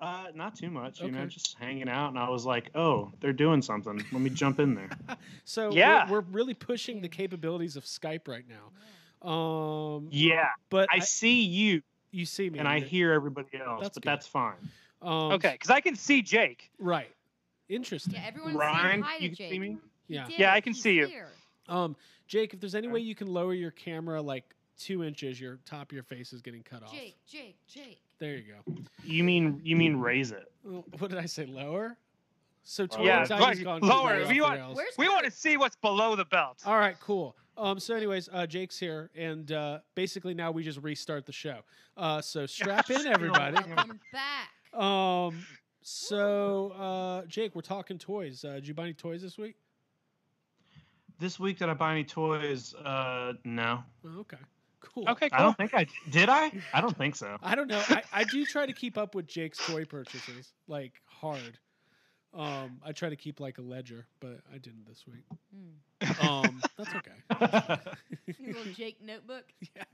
Uh, not too much. You know, just hanging out, and I was like, "Oh, they're doing something. Let me jump in there." So Yeah. we're, we're really pushing the capabilities of Skype right now. Um, Yeah, but I see you, you see me, and I hear everybody else, That's but good. that's fine. Um, Okay, because I can see Jake. right. Interesting. Yeah, everyone's Ryan, hi to you can see me? Yeah. Yeah. I can He's see you. here. Um, Jake, if there's any Okay. way you can lower your camera like two inches, your top of your face is getting cut off. Jake, Jake, Jake. There you go. You mean you mean raise it? What did I say? Lower. So toy Yeah, anxiety's right, gone lower. completely off you the want- rails. Where's We want to see what's below the belt. All right, cool. Um, so, anyways, uh, Jake's here, and uh, basically now we just restart the show. Uh, so strap in, everybody. Welcome back. Um, so uh, Jake, we're talking toys. Uh, did you buy any toys this week? This week did I buy any toys? Uh, no. Oh, okay, cool. Okay, Cool. I don't think I did. I? I don't think so. I don't know. I, I do try to keep up with Jake's toy purchases, like hard. Um, I try to keep like a ledger, but I didn't this week. Hmm. Um, that's okay. Your little Jake notebook. yeah.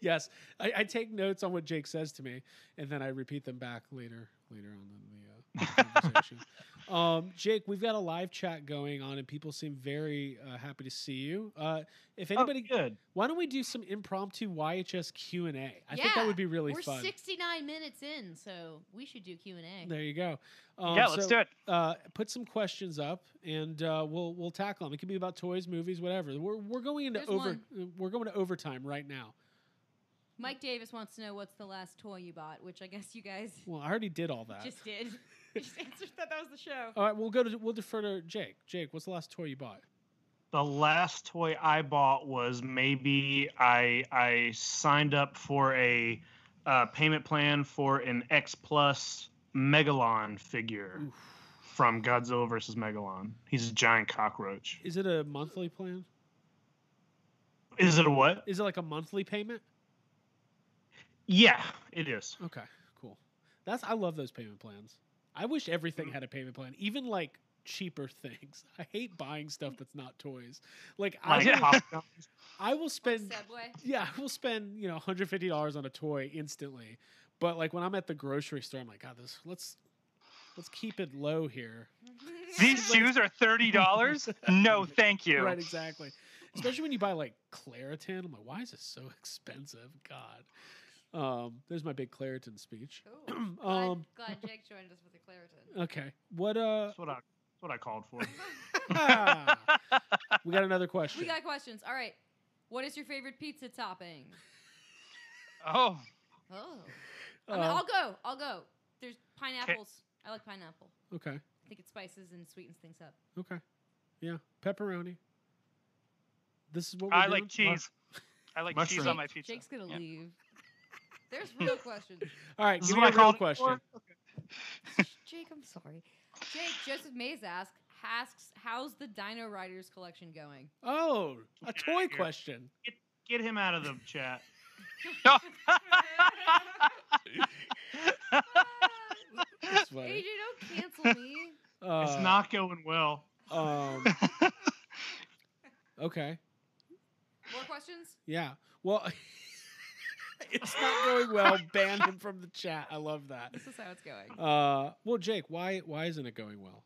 Yes, I, I take notes on what Jake says to me, and then I repeat them back later later on in the, uh, conversation. um, Jake, we've got a live chat going on, and people seem very uh, happy to see you. Uh, if anybody, oh, good. why don't we do some impromptu YHS Q and A? I think that would be really We're fun. 69 minutes in, so we should do Q and A. There you go. Um, yeah, let's so, do it. Uh, put some questions up, and uh, we'll we'll tackle them. It could be about toys, movies, whatever. We're we're going into There's over we're going to overtime right now. Mike Davis wants to know what's the last toy you bought, which I guess you guys Well, I already did all that. just did. You just answered that. That was the show. All right, we'll go to we'll defer to Jake. Jake, what's the last toy you bought? The last toy I bought was maybe I I signed up for a uh, payment plan for an X Plus Megalon figure Oof. from Godzilla versus Megalon. He's a giant cockroach. Is it a monthly plan? Is it a what? Is it like a monthly payment? Yeah, it is. Okay, cool. That's I love those payment plans. I wish everything mm. had a payment plan, even like cheaper things. I hate buying stuff that's not toys. Like I Like will, I will spend Subway. yeah, I will spend, you know, $150 on a toy instantly. But like when I'm at the grocery store, I'm like, God, this let's let's keep it low here. These shoes are thirty dollars. No, thank you. Right, exactly. Especially when you buy like Claritin. I'm like, why is this so expensive? God. Um, there's my big Claritin speech. Cool. glad, Um, glad Jake joined us with the Claritin. Okay. What uh That's what I that's what I called for. we got another question. We got questions. All right. What is your favorite pizza topping? Oh, Oh. I mean, Uh, I'll go. I'll go. There's pineapples. I like pineapple. okay. I think it spices and sweetens things up. Okay. Yeah. Pepperoni. This is what we're I doing? like cheese. I like cheese on my pizza. Jake's gonna Yeah. leave. There's real questions. All right, This give me what a I real question. for? Jake, I'm sorry. Jake, Joseph Mays asks, asks, how's the Dino Riders collection going? Oh, a toy here. question. Get him out of the chat. That's. AJ, don't cancel me. Uh, it's not going well. Um, okay. More questions? Yeah. Well, it's not going well. Ban him from the chat. I love that. This is how it's going. Uh, well, Jake, why why isn't it going well?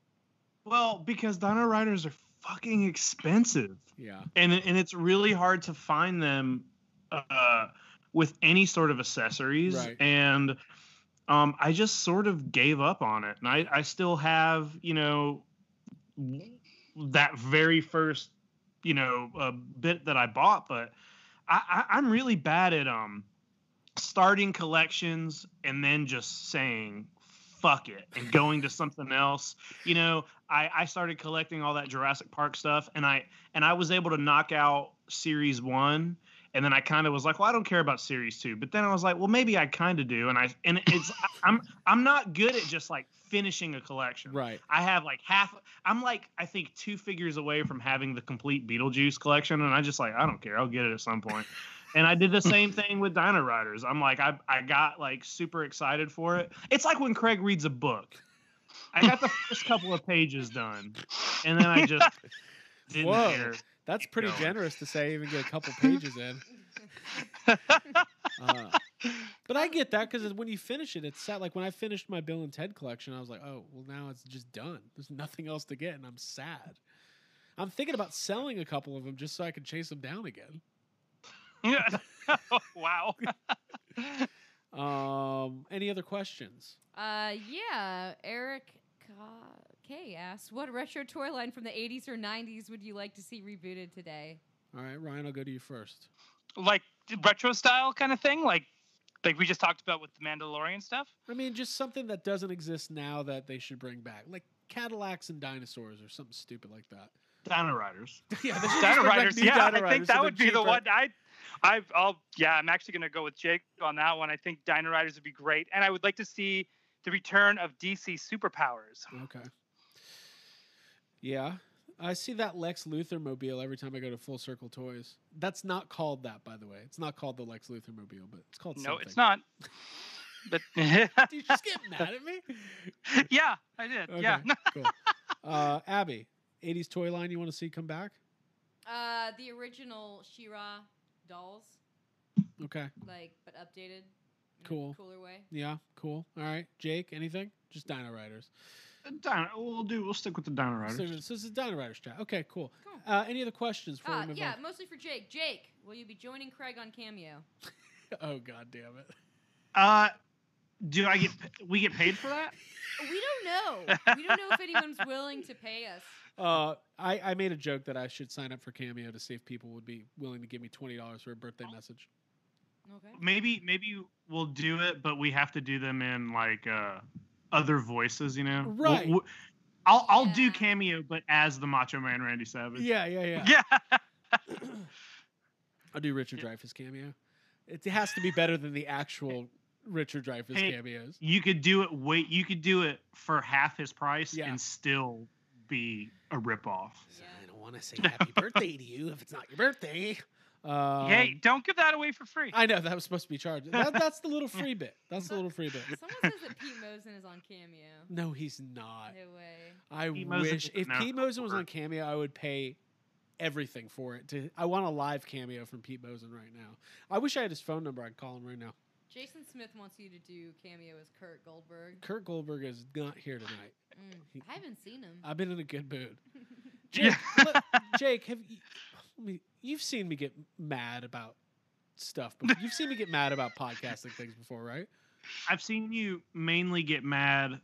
Well, because Dino Riders are fucking expensive. Yeah. and and it's really hard to find them uh, with any sort of accessories Right. and um, i just sort of gave up on it and i, I still have you know that very first you know uh, bit that i bought but I, I i'm really bad at um starting collections and then just saying fuck it and going to something else you know I, I started collecting all that jurassic park stuff and i and I was able to knock out series one, and then I kind of was like, well, I don't care about series two. But then I was like, well, maybe I kind of do. And I and it's I'm I'm not good at just like finishing a collection. Right. I have like half. I'm like I think two figures away from having the complete Beetlejuice collection, and I just like I don't care. I'll get it at some point. And I did the same thing with Dino Riders. I'm like I I got like super excited for it. It's like when Craig reads a book. I got the first couple of pages done, and then I just didn't Whoa. care. That's pretty going. generous to say. Even get a couple pages in. Uh, but I get that because when you finish it, it's sad. Like when I finished my Bill and Ted collection, I was like, oh, well, now it's just done. There's nothing else to get, and I'm sad. I'm thinking about selling a couple of them just so I can chase them down again. wow. Um, any other questions? Uh, yeah. Eric K asks, "What retro toy line from the '80s or '90s would you like to see rebooted today?" All right, Ryan, I'll go to you first. like retro style kind of thing, like like we just talked about with the Mandalorian stuff. I mean, just something that doesn't exist now that they should bring back, like Cadillacs and dinosaurs or something stupid like that. Dino Riders. yeah, they Dino Riders, new yeah, Dino I think that so would they're be the one. I, I've, I'll, yeah, I'm actually gonna go with Jake on that one. I think Dino Riders would be great, and I would like to see the return of DC superpowers. Okay. Yeah, I see that Lex Luthor mobile every time I go to Full Circle Toys. That's not called that, by the way. It's not called the Lex Luthor mobile, but it's called. No, something. it's not. But Did you just get mad at me? yeah, I did. Yeah. Cool. Uh, Abby, '80s toy line you want to see come back? Uh, the original She-Ra dolls, Okay, like but updated. in a Cool. Cooler way. yeah, cool. All right, Jake, anything? Just Dino Riders. Dino, we'll do. We'll stick with the Dino Riders. So, so this is Dino Riders chat. Okay, cool. Cool. Uh, any other questions before Uh, yeah, on? mostly for Jake. Jake, will you be joining Craig on Cameo? Oh god damn it! Uh, do I get? We get paid for that? We don't know. we don't know if anyone's willing to pay us. Uh, I, I made a joke that I should sign up for Cameo to see if people would be willing to give me twenty dollars for a birthday message. Okay. Maybe maybe we'll do it, but we have to do them in like uh other voices, you know? We'll- Right. we'll- I'll I'll do cameo, but as the Macho Man Randy Savage. Yeah, yeah, yeah. Yeah. I'll do Richard Yeah. Dreyfuss cameo. It has to be better than the actual Richard Dreyfuss Hey, cameos. You could do it. Wait, you could do it for half his price Yeah. and still be a ripoff. Yeah. I don't want to say happy birthday to you if it's not your birthday. Um, hey, don't give that away for free. I know that was supposed to be charged. That, that's the little free bit. That's the little free bit. Someone says that Pete Mosen is on Cameo. No, he's not. No way. I Pete wish if Pete for Mosen was on. Cameo, I would pay everything for it. To I want a live cameo from Pete Mosen right now. I wish I had his phone number. I'd call him right now. Jason Smith wants you to do Cameo as Kurt Goldberg. Kurt Goldberg is not here tonight. Mm, I haven't seen him. I've been in a good mood. Jake, let- Jake, have you, you've seen me get mad about stuff, but you've seen me get mad about podcasting things before, right? I've seen you mainly get mad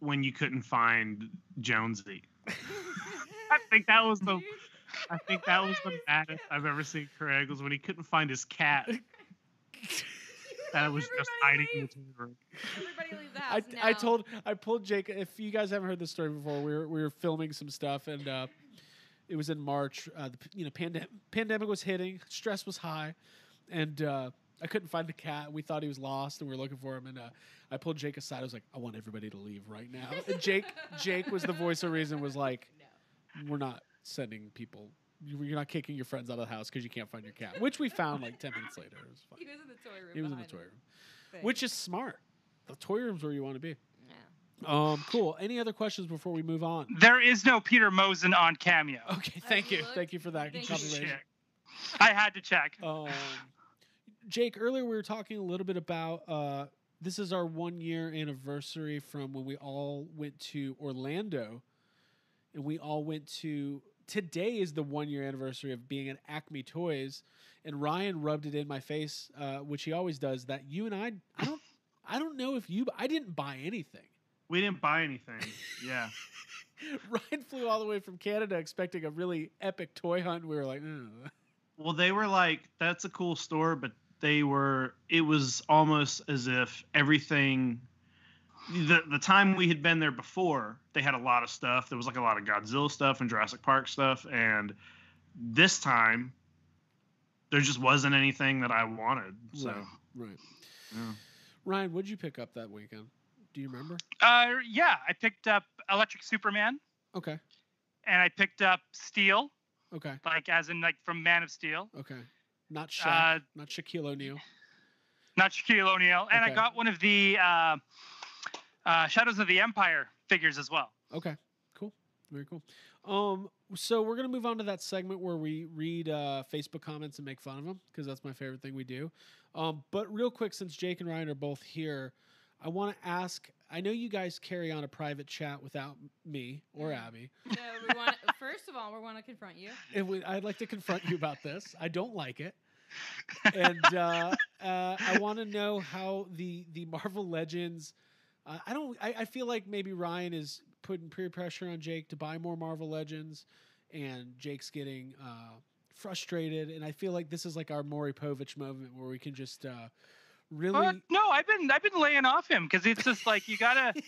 when you couldn't find Jonesy. I think that was the I think that was the maddest I've ever seen Craig was when he couldn't find his cat that was just hiding in the Everybody TV room. Everybody leave the I, house I now. told I pulled Jake. If you guys haven't heard this story before, we were we were filming some stuff, and uh, it was in March. Uh, the you know pandemic pandemic was hitting, stress was high, and uh, I couldn't find the cat. We thought he was lost, and we were looking for him. And uh, I pulled Jake aside. I was like, I want everybody to leave right now. And Jake Jake was the voice of reason. Was like, we're not sending people. You- You're not kicking your friends out of the house because you can't find your cat, which we found like ten minutes later. It was fine. He was in the toy room. He was in the toy room, thing. which is smart. The toy room's where you want to be. Yeah. Um, cool. Any other questions before we move on? There is no Peter Mosen on Cameo. Okay, thank you, looked. thank you for that. Thank confirmation. I had to check. Um, Jake, earlier we were talking a little bit about uh, this is our one year anniversary from when we all went to Orlando, and we all went to. Today is the one year anniversary of being at Acme Toys, and Ryan rubbed it in my face, uh, which he always does. That you and I, I don't, I don't know if you, I didn't buy anything. We didn't buy anything. Yeah. Ryan flew all the way from Canada expecting a really epic toy hunt. We were like, "Ugh." Well, they were like, that's a cool store, but they were, it was almost as if everything, the, the time we had been there before, they had a lot of stuff. There was like a lot of Godzilla stuff and Jurassic Park stuff. And this time, there just wasn't anything that I wanted. So Right. Right. yeah. Ryan, what'd you pick up that weekend? Do you remember? Uh, yeah, I picked up Electric Superman, Okay. and I picked up Steel, Okay. like as in like from Man of Steel, Okay. Not Shaq. Uh, not Shaquille O'Neal. not Shaquille O'Neal, and Okay. I got one of the uh, uh, Shadows of the Empire figures as well. Okay, cool, very cool. Um, so we're gonna move on to that segment where we read uh, Facebook comments and make fun of them because that's my favorite thing we do. Um, but real quick, since Jake and Ryan are both here, I want to ask. I know you guys carry on a private chat without me or Mm. Abby. So we want first of all, we want to confront you. And we, I'd like to confront you about this. I don't like it, and uh, uh, I want to know how the the Marvel Legends. Uh, I don't. I, I feel like maybe Ryan is putting peer pressure on Jake to buy more Marvel Legends, and Jake's getting uh, frustrated. And I feel like this is like our Maury Povich moment where we can just uh, really. Uh, no, I've been I've been laying off him because it's just like you gotta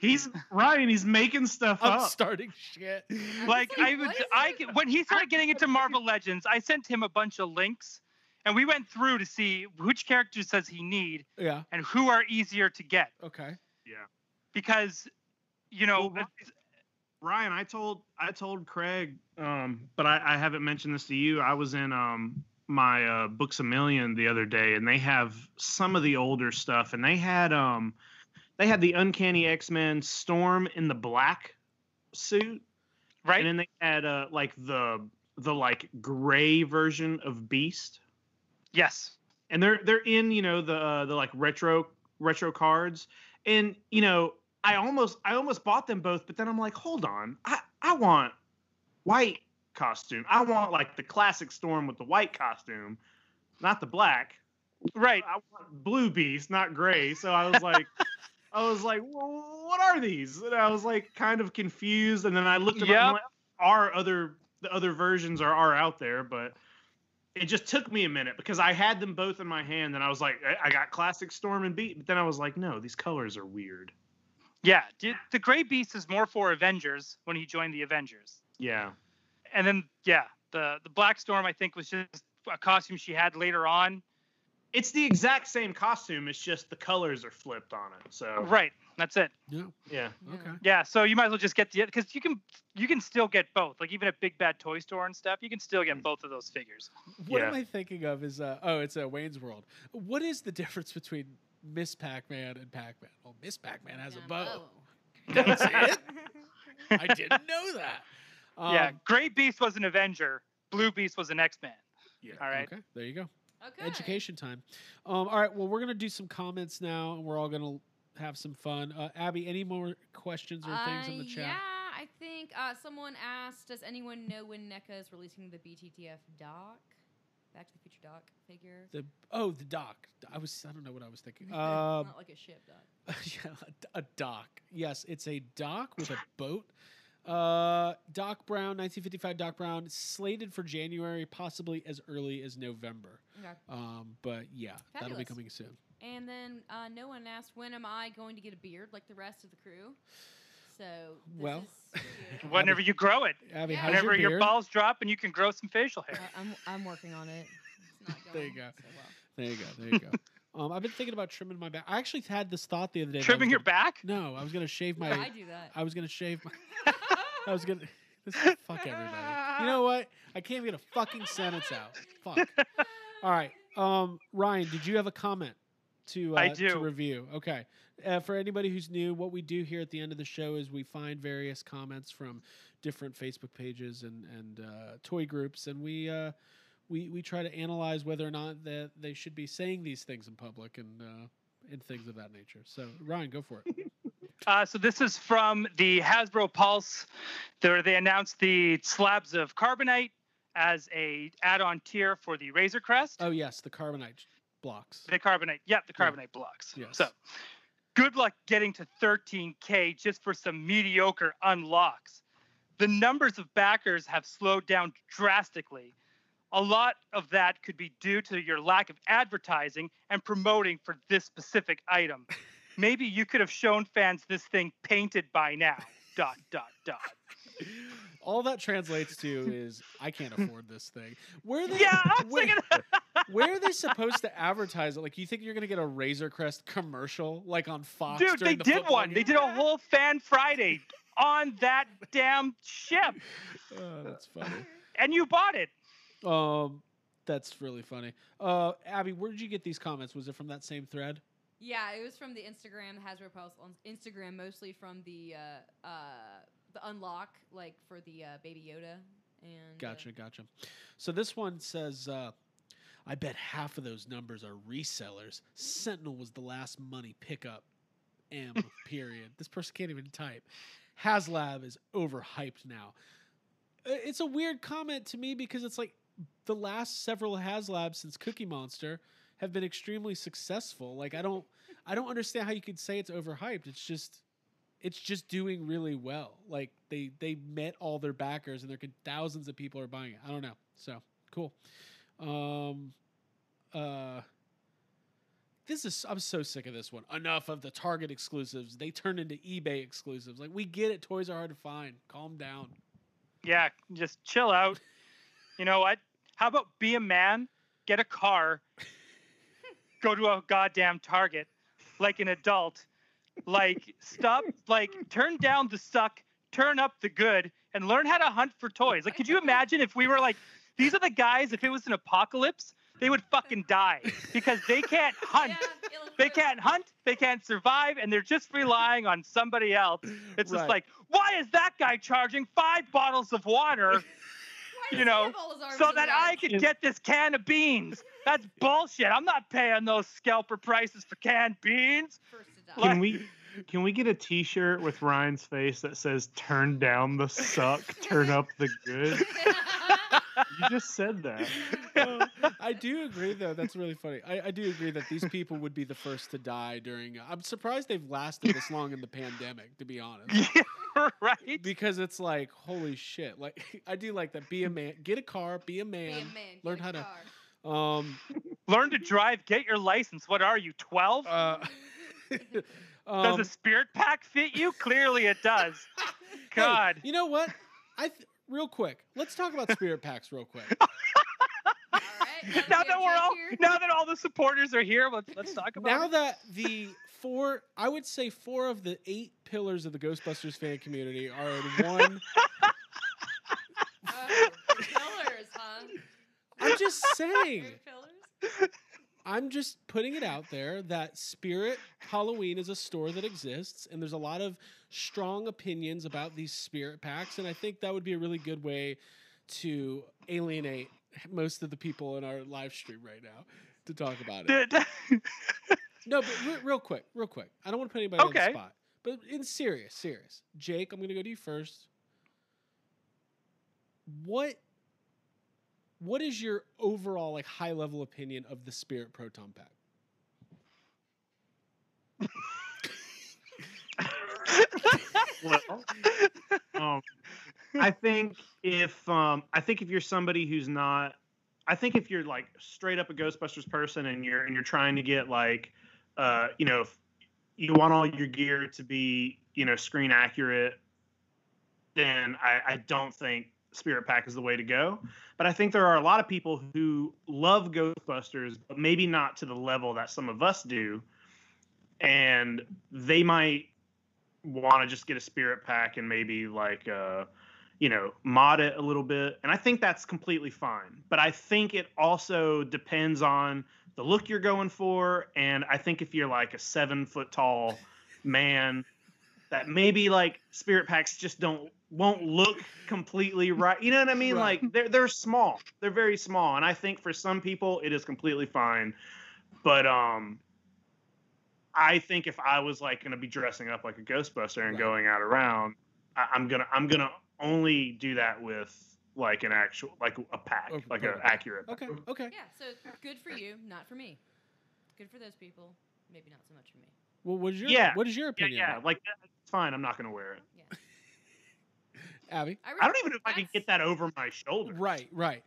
He's Ryan. He's making stuff I'm up. starting shit. I'm like I would I when he started getting into Marvel Legends, I sent him a bunch of links, and we went through to see which characters does he need Yeah. and who are easier to get Okay. Yeah. Because you know Well, Ryan, I told I told Craig, um, but I, I haven't mentioned this to you. I was in um, my uh, Books a Million the other day, and they have some of the older stuff, and they had um, they had the Uncanny X Men Storm in the black suit, right and then they had uh, like the the like gray version of Beast, yes and they're they're in you know the uh, the like retro retro cards, and you know I almost I almost bought them both, but then I'm like, hold on, I I want white costume. I want like the classic Storm with the white costume, not the black. right I want blue Beast, not gray. So I was like. I was like, well, what are these? And I was like kind of confused. And then I looked at Yep. like, our other the other versions are, are out there, but it just took me a minute because I had them both in my hand and I was like, I, I got classic Storm and Beat, but then I was like, no, these colors are weird. yeah d- the Gray Beast is more for Avengers when he joined the Avengers Yeah. and then yeah the the Black Storm I think was just a costume she had later on It's the exact same costume, it's just the colors are flipped on it. So right that's it Yeah. yeah. Yeah. Okay. Yeah, so you might as well just get the because you can you can still get both. Like even at Big Bad Toy Store and stuff, you can still get both of those figures. What Yeah. am I thinking of? Is uh oh, it's a Wayne's World. What is the difference between Miss Pac-Man and Pac-Man? Well, Miss Pac-Man has a Yeah, bow. bow. That's it. I didn't know that. Um, yeah, Gray Beast was an Avenger, Blue Beast was an X Man. Yeah. All right. Okay, there you go. Okay. Education time. Um, all right. Well, we're gonna do some comments now, and we're all gonna have some fun. Uh, Abby, any more questions or things in the Uh, chat? Yeah, I think uh, someone asked, "Does anyone know when NECA is releasing the BTTF doc, Back to the Future doc figure?" The oh, the doc. I was. I don't know what I was thinking. Um, Not like a ship doc. yeah, a, a dock. Yes, it's a dock with a boat. Uh, Doc Brown, 1955 Doc Brown, slated for January, possibly as early as November. Okay. Um, but yeah, that'll be coming soon. And then uh, no one asked, "When am I going to get a beard like the rest of the crew?" So this Well. is. Whenever you grow it, Abby, Yeah. how's whenever your your, balls drop and you can grow some facial hair. I- I'm I'm working on it. It's not There you go. so well. There you go. There you go. um, I've been thinking about trimming my back. I actually had this thought the other day. Trimming your gonna- back? No, I was gonna shave my. I do that. I was gonna shave my. I was gonna. This is, fuck everybody. You know what? I can't even get a fucking sentence out. Fuck. All right. Um, Ryan, did you have a comment to uh, I to do. review? Okay. Uh, for anybody who's new, what we do here at the end of the show is we find various comments from different Facebook pages and and uh, toy groups, and we. Uh, we, we try to analyze whether or not that they should be saying these things in public and uh, and things of that nature. So Ryan, go for it. Uh, so this is from the Hasbro Pulse. There they announced the slabs of carbonite as a add-on tier for the Razor Crest. Oh yes, the carbonite blocks. The carbonite, yep, the Yeah. blocks. Yes. So, good luck getting to 13k just for some mediocre unlocks. The numbers of backers have slowed down drastically. A lot of that could be due to your lack of advertising and promoting for this specific item. Maybe you could have shown fans this thing painted by now. Dot dot dot. all that translates to is I can't afford this thing. Where are they? Yeah, I was where, where are they supposed to advertise it? Like, you think you're gonna get a Razor Crest commercial like on Fox? Dude, they the did football one. They did a whole Fan Friday on that damn ship, Oh, that's funny. and you bought it. Um, that's really funny. Uh, Abby, where did you get these comments? Was it from that same thread? Yeah, it was from the Instagram Hasbro Pulse on Instagram, mostly from the uh, uh, the unlock, like for the uh, Baby Yoda. And uh, Gotcha, gotcha. So this one says, uh, I bet half of those numbers are resellers. Sentinel was the last money pickup. M period. This person can't even type. HasLab is overhyped now. It's a weird comment to me because it's like the last several HasLabs since Cookie Monster have been extremely successful. Like I don't I don't understand how you could say it's overhyped. It's just it's just doing really well. Like they they met all their backers and there could thousands of people are buying it. I don't know. So cool. Um uh this is I'm so sick of this one. Enough of the Target exclusives. They turn into eBay exclusives. Like we get it, toys are hard to find. Calm down. Yeah, just chill out. You know what? How about be a man, get a car, go to a goddamn Target like an adult. Like stop like turn down the suck, turn up the good, and learn how to hunt for toys. Like could you imagine if we were like these are the guys, if it was an apocalypse, they would fucking die because they can't hunt. Yeah, They can't hunt, they can't survive, and they're just relying on somebody else. It's Right. just like, why is that guy charging five bottles of water you know, have all his arms so that I could get this can of beans? That's bullshit. I'm not paying those scalper prices for canned beans. First to die. Can we can we get a T-shirt with Ryan's face that says "Turn down the suck, turn up the good"? You just said that. Uh, I do agree, though. That's really funny. I, I do agree that these people would be the first to die during. I'm surprised they've lasted this long in the pandemic, to be honest. Yeah, right? Because it's like, holy shit! Like, I do like that. Be a man. Get a car. Be a Be man. a man, learn a how to- Um. Learn to drive, get your license. What are you, 12? Uh. Does um, a spirit pack fit you? Clearly it does. hey, God. you know what? I th- real quick. Let's talk about spirit packs real quick. All right. now that we're all here. now that all the supporters are here, let's let's talk about now it. that the four, I would say four of the eight pillars of the Ghostbusters fan community are in one. Oh, pillars, huh? I'm just saying. I'm just putting it out there that Spirit Halloween is a store that exists, and there's a lot of strong opinions about these Spirit packs, and I think that would be a really good way to alienate most of the people in our live stream right now to talk about it. No, but re- real quick, real quick. I don't want to put anybody on the spot, but in serious, serious. Jake, I'm going to go to you first. What what is your overall like high level opinion of the Spirit Proton Pack? Well, um, I think if um, I think if you're somebody who's not, I think if you're like straight up a Ghostbusters person and you're and you're trying to get like, uh, you know, if you want all your gear to be you know screen accurate, then I, I don't think Spirit Pack is the way to go. But I think there are a lot of people who love Ghostbusters, but maybe not to the level that some of us do, and they might want to just get a spirit pack and maybe like uh you know mod it a little bit. And i think that's completely fine. But i think it also depends on the look you're going for. And i think if you're like a seven foot tall man that maybe like spirit packs just don't won't look completely right you know what i mean Right. like they're they're small they're very small and i think for some people it is completely fine but um I think if I was like going to be dressing up like a Ghostbuster and Right. going out around, I, I'm gonna I'm gonna only do that with like an actual like a pack, Oh, like an okay. accurate. Okay, okay. Yeah, so good for you, not for me. Good for those people, maybe not so much for me. Well, what is your Yeah. what is your Yeah, opinion? yeah, like it's fine. I'm not gonna wear it. Yeah. Abby. I don't even know if I can get that over my shoulder. Right, right.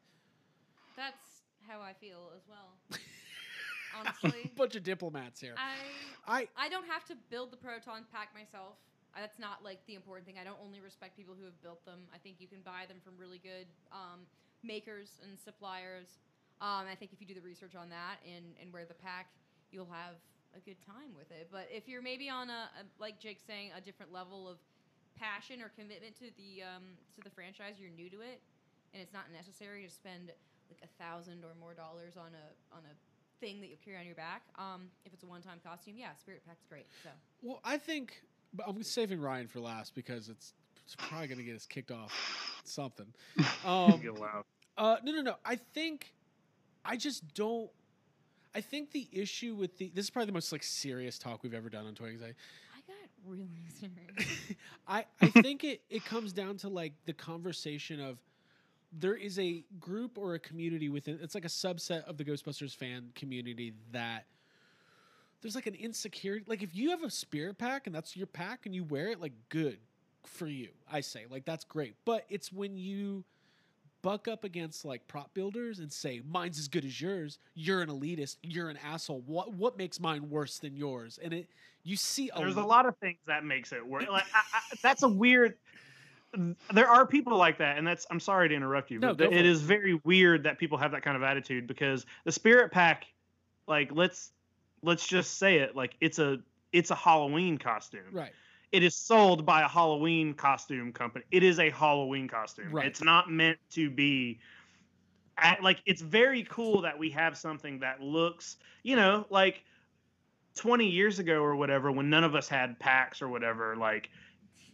That's how I feel as well. Honestly, Bunch of diplomats here. I I I don't have to build the proton pack myself. That's not like the important thing. I don't only respect people who have built them. I think you can buy them from really good um, makers and suppliers. Um, I think if you do the research on that and, and wear the pack, you'll have a good time with it. But if you're maybe on a, a like Jake's saying, a different level of passion or commitment to the um, to the franchise, you're new to it, and it's not necessary to spend like a thousand or more dollars on a on a thing that you carry on your back. Um, if it's a one time costume, yeah, Spirit Pack's great. So Well, I think but I'm saving Ryan for last because it's, it's probably going to get us kicked off something. Um, Get loud. uh, no, no, no. I think I just don't. I think the issue with the this is probably the most like serious talk we've ever done on toy anxiety. Really serious. I I think it it comes down to like the conversation of there is a group or a community within it's like a subset of the Ghostbusters fan community that there's like an insecurity like if you have a spirit pack and that's your pack and you wear it like good for you I say like that's great but it's when you buck up against like prop builders and say mine's as good as yours you're an elitist you're an asshole what what makes mine worse than yours and it you see a There's a lot of things that makes it work. Like I, I, that's a weird. There are people like that, and that's. I'm sorry to interrupt you, No, but it it. is very weird that people have that kind of attitude because the Spirit Pack, like let's let's just say it, like it's a it's a Halloween costume. right It is sold by a Halloween costume company. It is a Halloween costume. Right. It's not meant to be. At, like it's very cool that we have something that looks, you know, like 20 years ago or whatever, when none of us had packs or whatever, like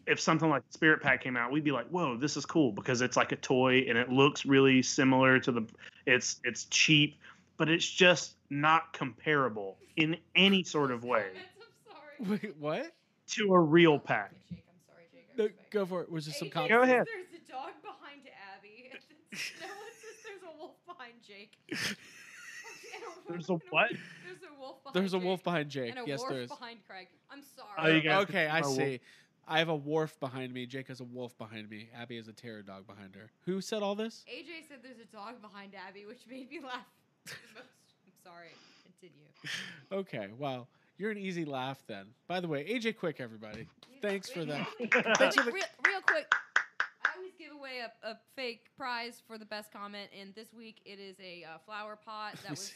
if something like Spirit Pack came out, we'd be like, "Whoa, this is cool" because it's like a toy and it looks really similar to the. It's it's cheap, but it's just not comparable in any sort of way I'm sorry. Wait, what? To a real pack. Jake, I'm sorry, Jake. I No, go for it. Was there some AJ comment? Go ahead. There's a dog behind Abby. and no one says there's a wolf behind Jake. There's a and what? There's a wolf behind There's a Jake wolf behind Jake. And a Yes, wolf there is. behind Craig. I'm Oh, sorry. you okay, I my wolf. see. I have a wharf behind me. Jake has a wolf behind me. Abby has a terror dog behind her. Who said all this? AJ said there's a dog behind Abby, which made me laugh the most. I'm sorry. Continue. Okay, well, you're an easy laugh then. By the way, AJ Quick, everybody. Thanks for that. Wait, Thanks for the- real, real quick. I always give away a, a fake prize for the best comment, and this week it is a uh, flower pot that was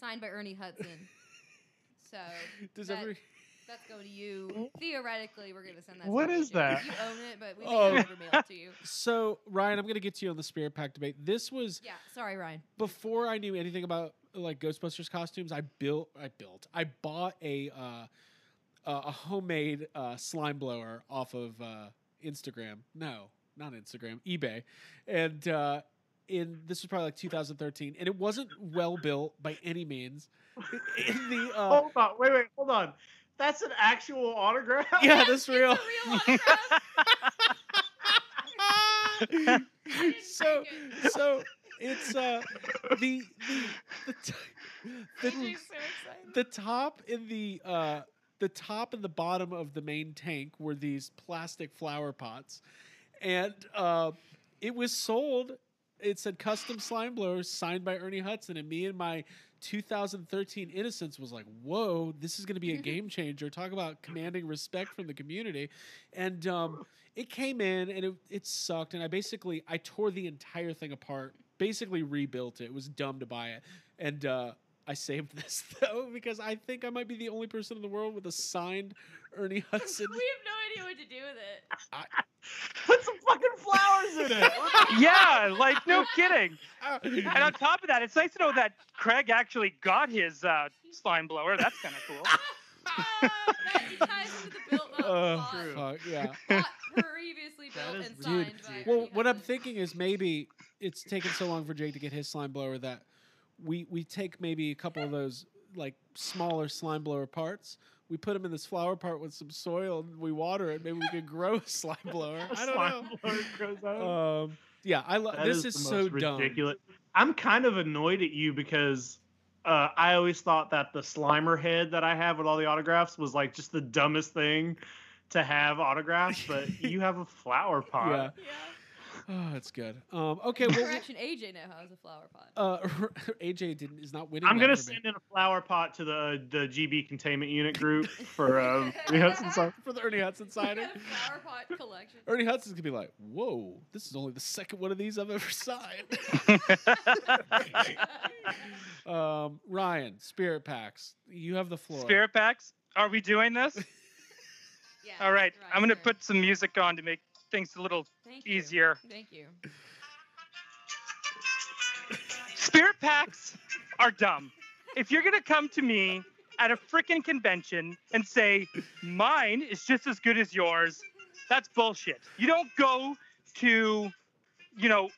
signed by Ernie Hudson. So Does that- every that's going to you. Theoretically, we're going to send that. to What you, is that? You own it, but we may Oh. never mail it to you. so Ryan, I'm gonna get to you on the Spirit Pack debate. This was Yeah, sorry, Ryan. before I knew anything about like Ghostbusters costumes. I built, I built, I bought a uh, uh, a homemade uh, slime blower off of uh, Instagram. No, not Instagram, eBay, and uh, in this was probably like 2013, and it wasn't well built by any means. In the uh, hold on, wait, wait, hold on. That's an actual autograph. yeah, that's real. Real autograph. I didn't so so it's uh the the the, t- the, AJ's so the top in the uh the top and the bottom of the main tank were these plastic flower pots. And uh it was sold it said custom slime blowers signed by ernie hudson. And me and my 2013 innocence was like whoa this is going to be a game changer. Talk about commanding respect from the community. And um it came in and it, it sucked. And i basically i tore the entire thing apart basically rebuilt it it was dumb to buy it and uh I saved this though because I think I might be the only person in the world with a signed Ernie Hudson. we have no idea what to do with it. Put some fucking flowers in it. yeah, like no kidding. And on top of that, it's nice to know that Craig actually got his uh, slime blower. That's kind of cool. That it ties into the built up uh, bot- fuck, yeah. bot previously That built is and really signed by. Well, what I'm thinking is maybe it's taken so long for Jake to get his slime blower that we we take maybe a couple of those like smaller slime blower parts. We put them in this flower part with some soil and we water it. Maybe we could grow a slime blower. I don't Slime blower grows out. know. Um, yeah, I love this. Is, the so most dumb. ridiculous. I'm kind of annoyed at you because uh, I always thought that the Slimer head that I have with all the autographs was like just the dumbest thing to have autographs, but you have a flower pot. Yeah. Yeah. Oh, it's good. Um, okay, well, Correction, AJ now has a flower pot. uh, AJ didn't, is not winning. I'm gonna for me. send in a flower pot to the the GB containment unit group for um. yes, I'm sorry. for the Ernie Hudson We signing. a flower pot collection. Ernie Hudson's gonna be like, "Whoa, this is only the second one of these I've ever signed." um, Ryan, Spirit Packs, you have the floor. Spirit packs. Are we doing this? Yeah, All right. I'm gonna sure. put some music on to make things a little Thank you. easier. Thank you. Spirit packs are dumb. If you're gonna come to me at a freaking convention and say mine is just as good as yours, that's bullshit. You don't go to, you know,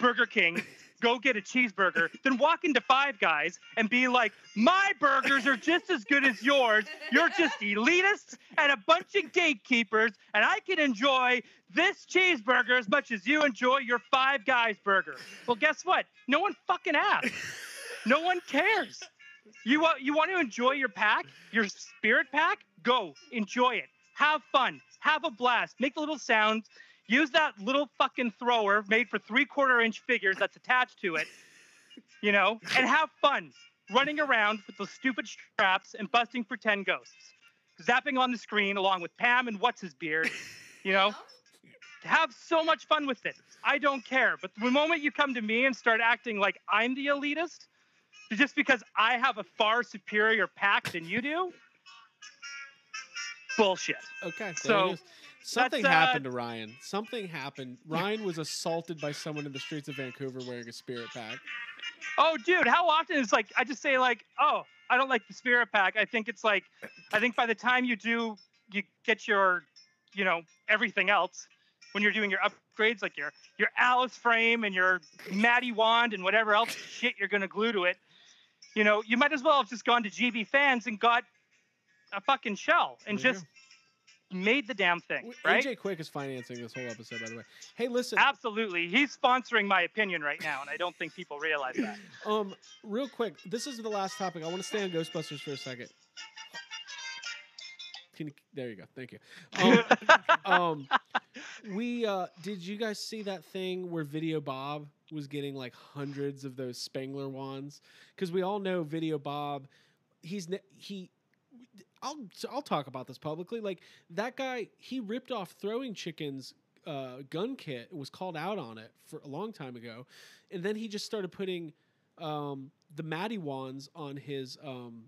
Burger King, go get a cheeseburger, then walk into Five Guys and be like, my burgers are just as good as yours. You're just elitists and a bunch of gatekeepers, and I can enjoy this cheeseburger as much as you enjoy your Five Guys burger. Well, guess what? No one fucking asked. No one cares. You want you want to enjoy your pack, your spirit pack? Go enjoy it. Have fun. Have a blast. Make the little sounds. Use that little fucking thrower made for three quarter inch figures that's attached to it. You know, and have fun running around with those stupid straps and busting pretend ghosts, zapping on the screen along with Pam and what's his beard. You know, have so much fun with it. I don't care. But the moment you come to me and start acting like I'm the elitist, just because I have a far superior pack than you do, bullshit. Okay, So. Something uh, happened to Ryan. Something happened. Ryan was assaulted by someone in the streets of Vancouver wearing a Spirit Pack. Oh, dude, how often is like I just say like, oh, I don't like the Spirit Pack. I think it's like, I think by the time you do, you get your, you know, everything else. When you're doing your upgrades, like your your Alice frame and your Matty wand and whatever else shit you're gonna glue to it, you know, you might as well have just gone to GB fans and got a fucking shell and There just made the damn thing, right? AJ Quick is financing this whole episode, by the way. Hey, listen. Absolutely, he's sponsoring my opinion right now, and I don't think people realize that. Um, real quick, this is the last topic. I want to stay on Ghostbusters for a second. Can there you go. Thank you. Um, um, we uh, did you guys see that thing where Video Bob was getting like hundreds of those Spangler wands? Because we all know Video Bob. He's ne- he. I'll I'll talk about this publicly. Like that guy, he ripped off Throwing Chicken's uh, gun kit. Was called out on it for a long time ago, and then he just started putting um, the Matty wands on his um,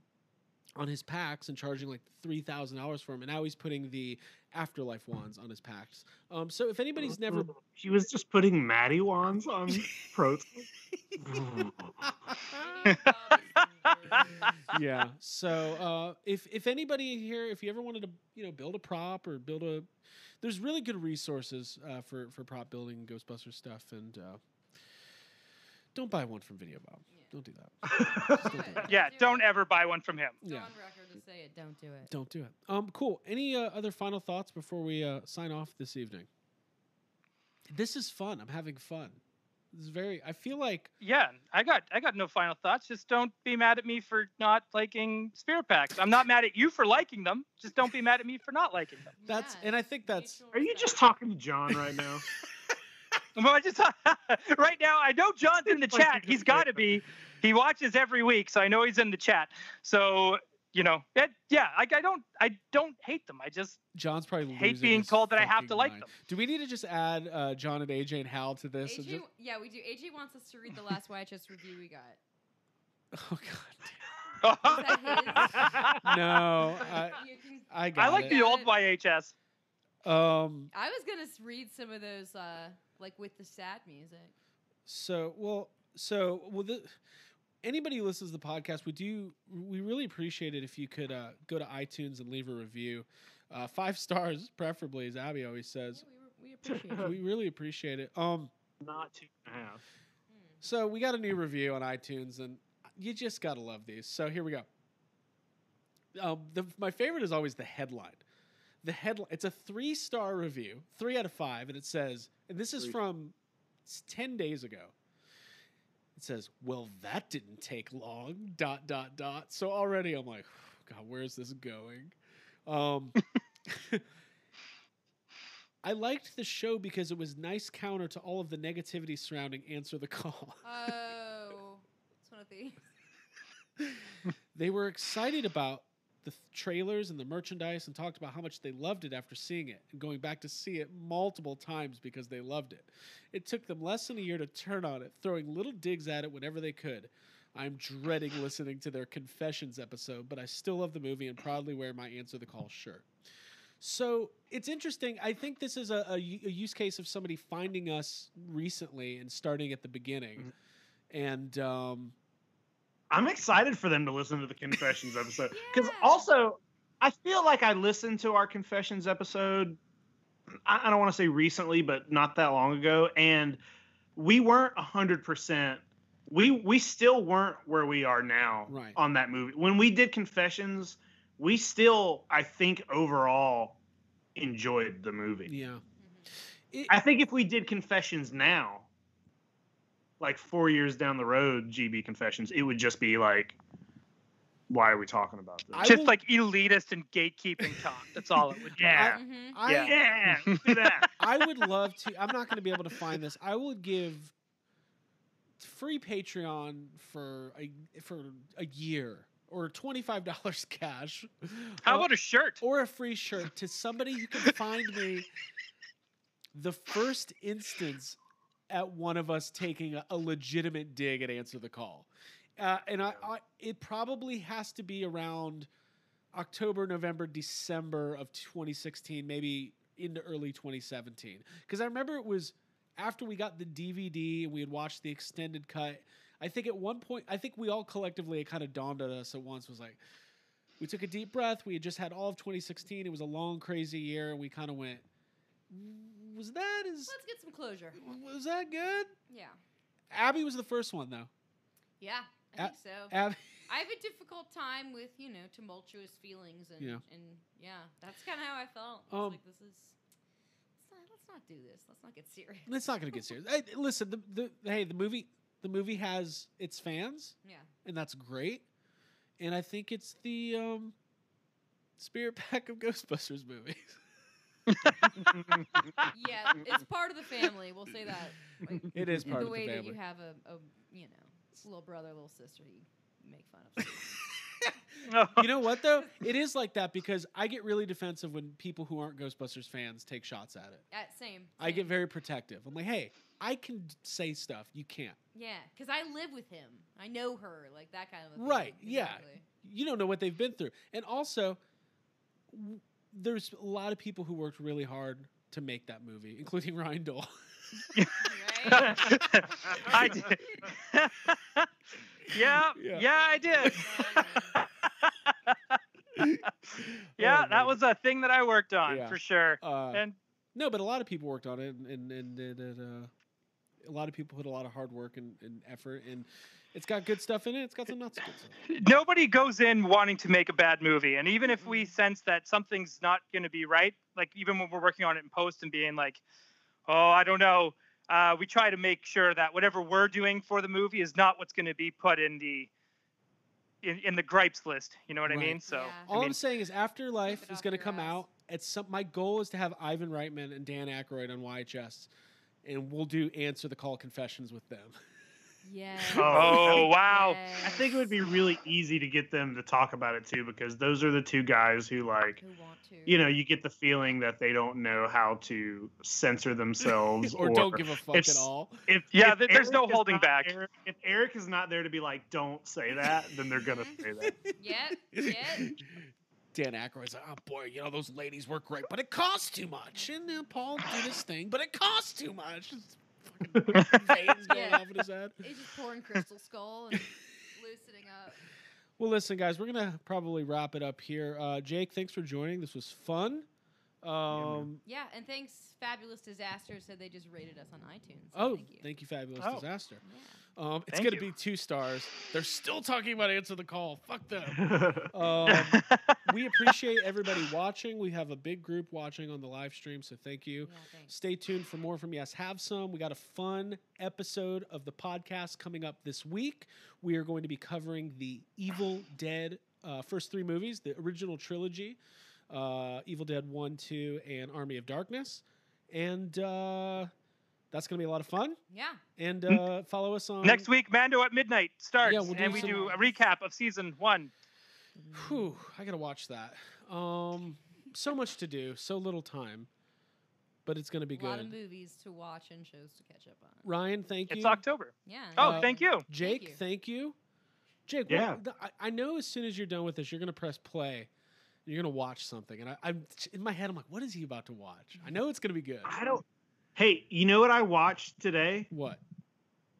on his packs and charging like three thousand dollars for them. And now he's putting the Afterlife wands on his packs. Um, so if anybody's never, He was just putting Matty wands on Pro. yeah. So uh, if if anybody here, if you ever wanted to, you know, build a prop or build a, there's really good resources uh, for for prop building Ghostbuster stuff, and uh, don't buy one from Video Bob. Don't do that. Don't do. Yeah, Do don't it. ever buy one from him. It's Yeah. on record to say it. Don't do it. Don't do it. Um, cool. Any uh, other final thoughts before we uh, sign off this evening? This is fun. I'm having fun. This is very. I feel like Yeah, I got I got no final thoughts. Just don't be mad at me for not liking Spirit Packs. I'm not mad at you for liking them. Just don't be mad at me for not liking them. that's, Yeah, and I think that's. Are you just talking to John right now? Well, I just right now I know John's in the chat. He's got to be. He watches every week, so I know he's in the chat. So you know, it, yeah, I, I don't I don't hate them. I just John's probably hate being told that I have to fucking like them. Do we need to just add uh, John and AJ and Hal to this? AJ, just- yeah, we do. AJ wants us to read the last YHS review we got. oh god. No, I, You can- I I like it. the old YHS. Um. I was gonna read some of those, uh, like with the sad music. So well. So well. The, anybody who listens to the podcast, we do. We really appreciate it if you could uh, go to iTunes and leave a review. Uh, five stars, preferably, as Abby always says. Yeah, we, we appreciate it. we really appreciate it. Um. Not two and a half. So we got a new review on iTunes, and you just gotta love these. So here we go. Um, the, my favorite is always the headline. The headline. It's a three star review, three out of five, and it says, and this is from ten days ago. It says, "Well, that didn't take long." Dot dot dot. So already I'm like, God, where's this going? Um, I liked the show because it was nice counter to all of the negativity surrounding Answer the Call. Oh, it's one of these. they were excited about the th- trailers and the merchandise and talked about how much they loved it after seeing it and going back to see it multiple times because they loved it. It took them less than a year to turn on it, throwing little digs at it whenever they could. I'm dreading listening to their confessions episode, but I still love the movie and proudly wear my Answer the Call shirt. So it's interesting. I think this is a use case of somebody finding us recently and starting at the beginning. And um, I'm excited for them to listen to the confessions episode because Yeah. also I feel like I listened to our confessions episode. I, I don't want to say recently, but not that long ago, and we weren't hundred percent. We we still weren't where we are now Right. on that movie. When we did confessions, we still I think overall enjoyed the movie. yeah. Mhm. It- I think if we did confessions now, like four years down the road, GB confessions, it would just be like, why are we talking about this? I Just will- like elitist and gatekeeping talk. That's all it would be. Yeah. I, Yeah. yeah, do that. I would love to. I'm not going to be able to find this. I would give free Patreon for a for a year or twenty five dollars cash. How or, about a shirt? or a free shirt to somebody who can find me the first instance at one of us taking a, a legitimate dig at answer the call. Uh, and I, I, it probably has to be around October, November, December of 2016, maybe into early 2017. Because I remember it was after we got the DVD and we had watched the extended cut. I think at one point, I think we all collectively, it kind of dawned on us at once was like, we took a deep breath. We had just had all of 2016. It was a long, crazy year, and we kind of went, "Was that as Let's get some closure. was that good?" Yeah. Abby was the first one though. Yeah, I think so. Abby, I have a difficult time with you know tumultuous feelings and Yeah. and yeah, that's kind of how I felt. I Um, like, this is let's not, let's not do this. Let's not get serious. it's not going to get serious. Hey, listen, the, the hey, the movie the movie has its fans, Yeah. and that's great. And I think it's the um, spirit pack of Ghostbusters movies. Yeah, it's part of the family. We'll say that. Like, It is part the of way the way that you have a, a you know little brother, little sister, you make fun of. you know what though? It is like that because I get really defensive when people who aren't Ghostbusters fans take shots at it. Uh, same, I get very protective. I'm like, hey, I can say stuff, you can't. yeah, because I live with him. I know her, like that kind of a thing. Right, yeah. You don't know what they've been through. And also, w- there's a lot of people who worked really hard to make that movie, including Ryan Dole. I did. yeah, Yeah. yeah, I did. yeah, Oh, that was a thing that I worked on Yeah. for sure. Uh, And no, but a lot of people worked on it, and and, and, and, and, uh, a lot of people put a lot of hard work and, and effort, and it's got good stuff in it. It's got some not so good stuff. nobody goes in wanting to make a bad movie. And even if we sense that something's not going to be right, like even when we're working on it in post and being like, oh, I don't know, uh, we try to make sure that whatever we're doing for the movie is not what's going to be put in the in, in the gripes list. You know what Right. I mean? So Yeah. I All mean, I'm saying is, Afterlife it is off going to come ass. out. At some, my goal is to have Ivan Reitman and Dan Aykroyd on YHS, and we'll do answer the call confessions with them. Yeah. Oh, wow. Oh, I think it would be really easy to get them to talk about it too, because those are the two guys who like, Who want to? you know, you get the feeling that they don't know how to censor themselves or, don't give a fuck if at all. If, Yeah, if there's no Eric is holding not back. there- if Eric is not there to be like, don't say that, then they're gonna mm-hmm. say that. Yep. Yep. Dan Aykroyd's like, oh boy, you know those ladies work great, but it costs too much. And then Paul did his thing, but it costs too much. It's fucking veins going Yeah. off in his head. He's just pouring Crystal Skull and loosening up. Well, listen, guys, we're gonna probably wrap it up here. Uh, Jake, thanks for joining. This was fun. Um, Yeah, and thanks, Fabulous Disaster said they just rated us on iTunes. so oh, thank you. thank you, fabulous Oh. disaster. Yeah. Um, it's gonna be two stars. They're still talking about answer the call. Fuck them. Um, we appreciate everybody watching. We have a big group watching on the live stream, so thank you. Yeah. Stay tuned for more from Yes Have Some. We got a fun episode of the podcast coming up this week. We are going to be covering the Evil Dead uh, first three movies, the original trilogy uh, Evil Dead 1, 2, and Army of Darkness. and uh, that's gonna be a lot of fun. Yeah. And uh, follow us on Next week, Mando at midnight starts, Yeah, we'll do and we some- do a recap of season one. Whew, I gotta watch that. Um, so much to do, so little time, but it's gonna be good. a lot of good. movies to watch and shows to catch up on. Ryan, thank you. It's. October. Yeah. Oh, Uh, thank you. Jake, you. thank you. Jake, Yeah. what, the, I, I know as soon as you're done with this, you're gonna press play. and You're gonna watch something, and I, I'm in my head. I'm like, what is he about to watch? I know it's gonna be good. I don't. Hey, you know what I watched today? What?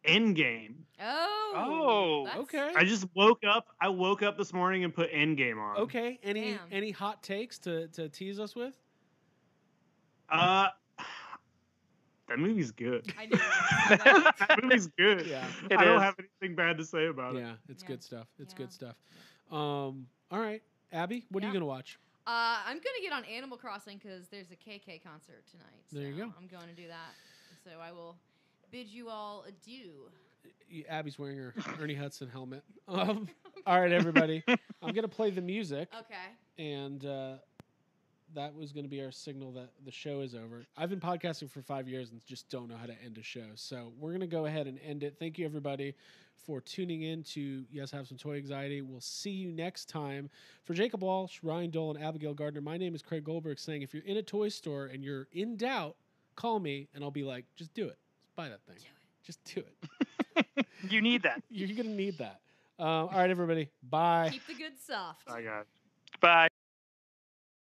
Endgame. Oh. Oh, Okay. I just woke up. I woke up this morning and put Endgame on. Okay. Any Damn. any hot takes to to tease us with? Uh, that movie's good. I knew you were gonna say that. that movie's good. Yeah. It I don't is. have anything bad to say about it. Yeah, it's Yeah. good stuff. It's Yeah. good stuff. Um. All right, Abby, what are you gonna watch? Uh, I'm gonna get on Animal Crossing because there's a KK concert tonight. There you go. I'm going to do that. So I will bid you all adieu. Abby's wearing her Ernie Hudson helmet. Um. All right, everybody. I'm gonna play the music. Okay. and uh, that was going to be our signal that the show is over. I've been podcasting for five years and just don't know how to end a show, so we're going to go ahead and end it. Thank you, everybody, for tuning in to Yes Have Some Toy Anxiety. We'll see you next time. For Jacob Walsh, Ryan Dole, and Abigail Gardner, my name is Craig Goldberg. Saying, if you're in a toy store and you're in doubt, call me, and I'll be like, just do it. Just buy that thing. Just do it. You need that. You're going to need that. Uh, all right, everybody. Bye. Keep the good soft. I got. Bye.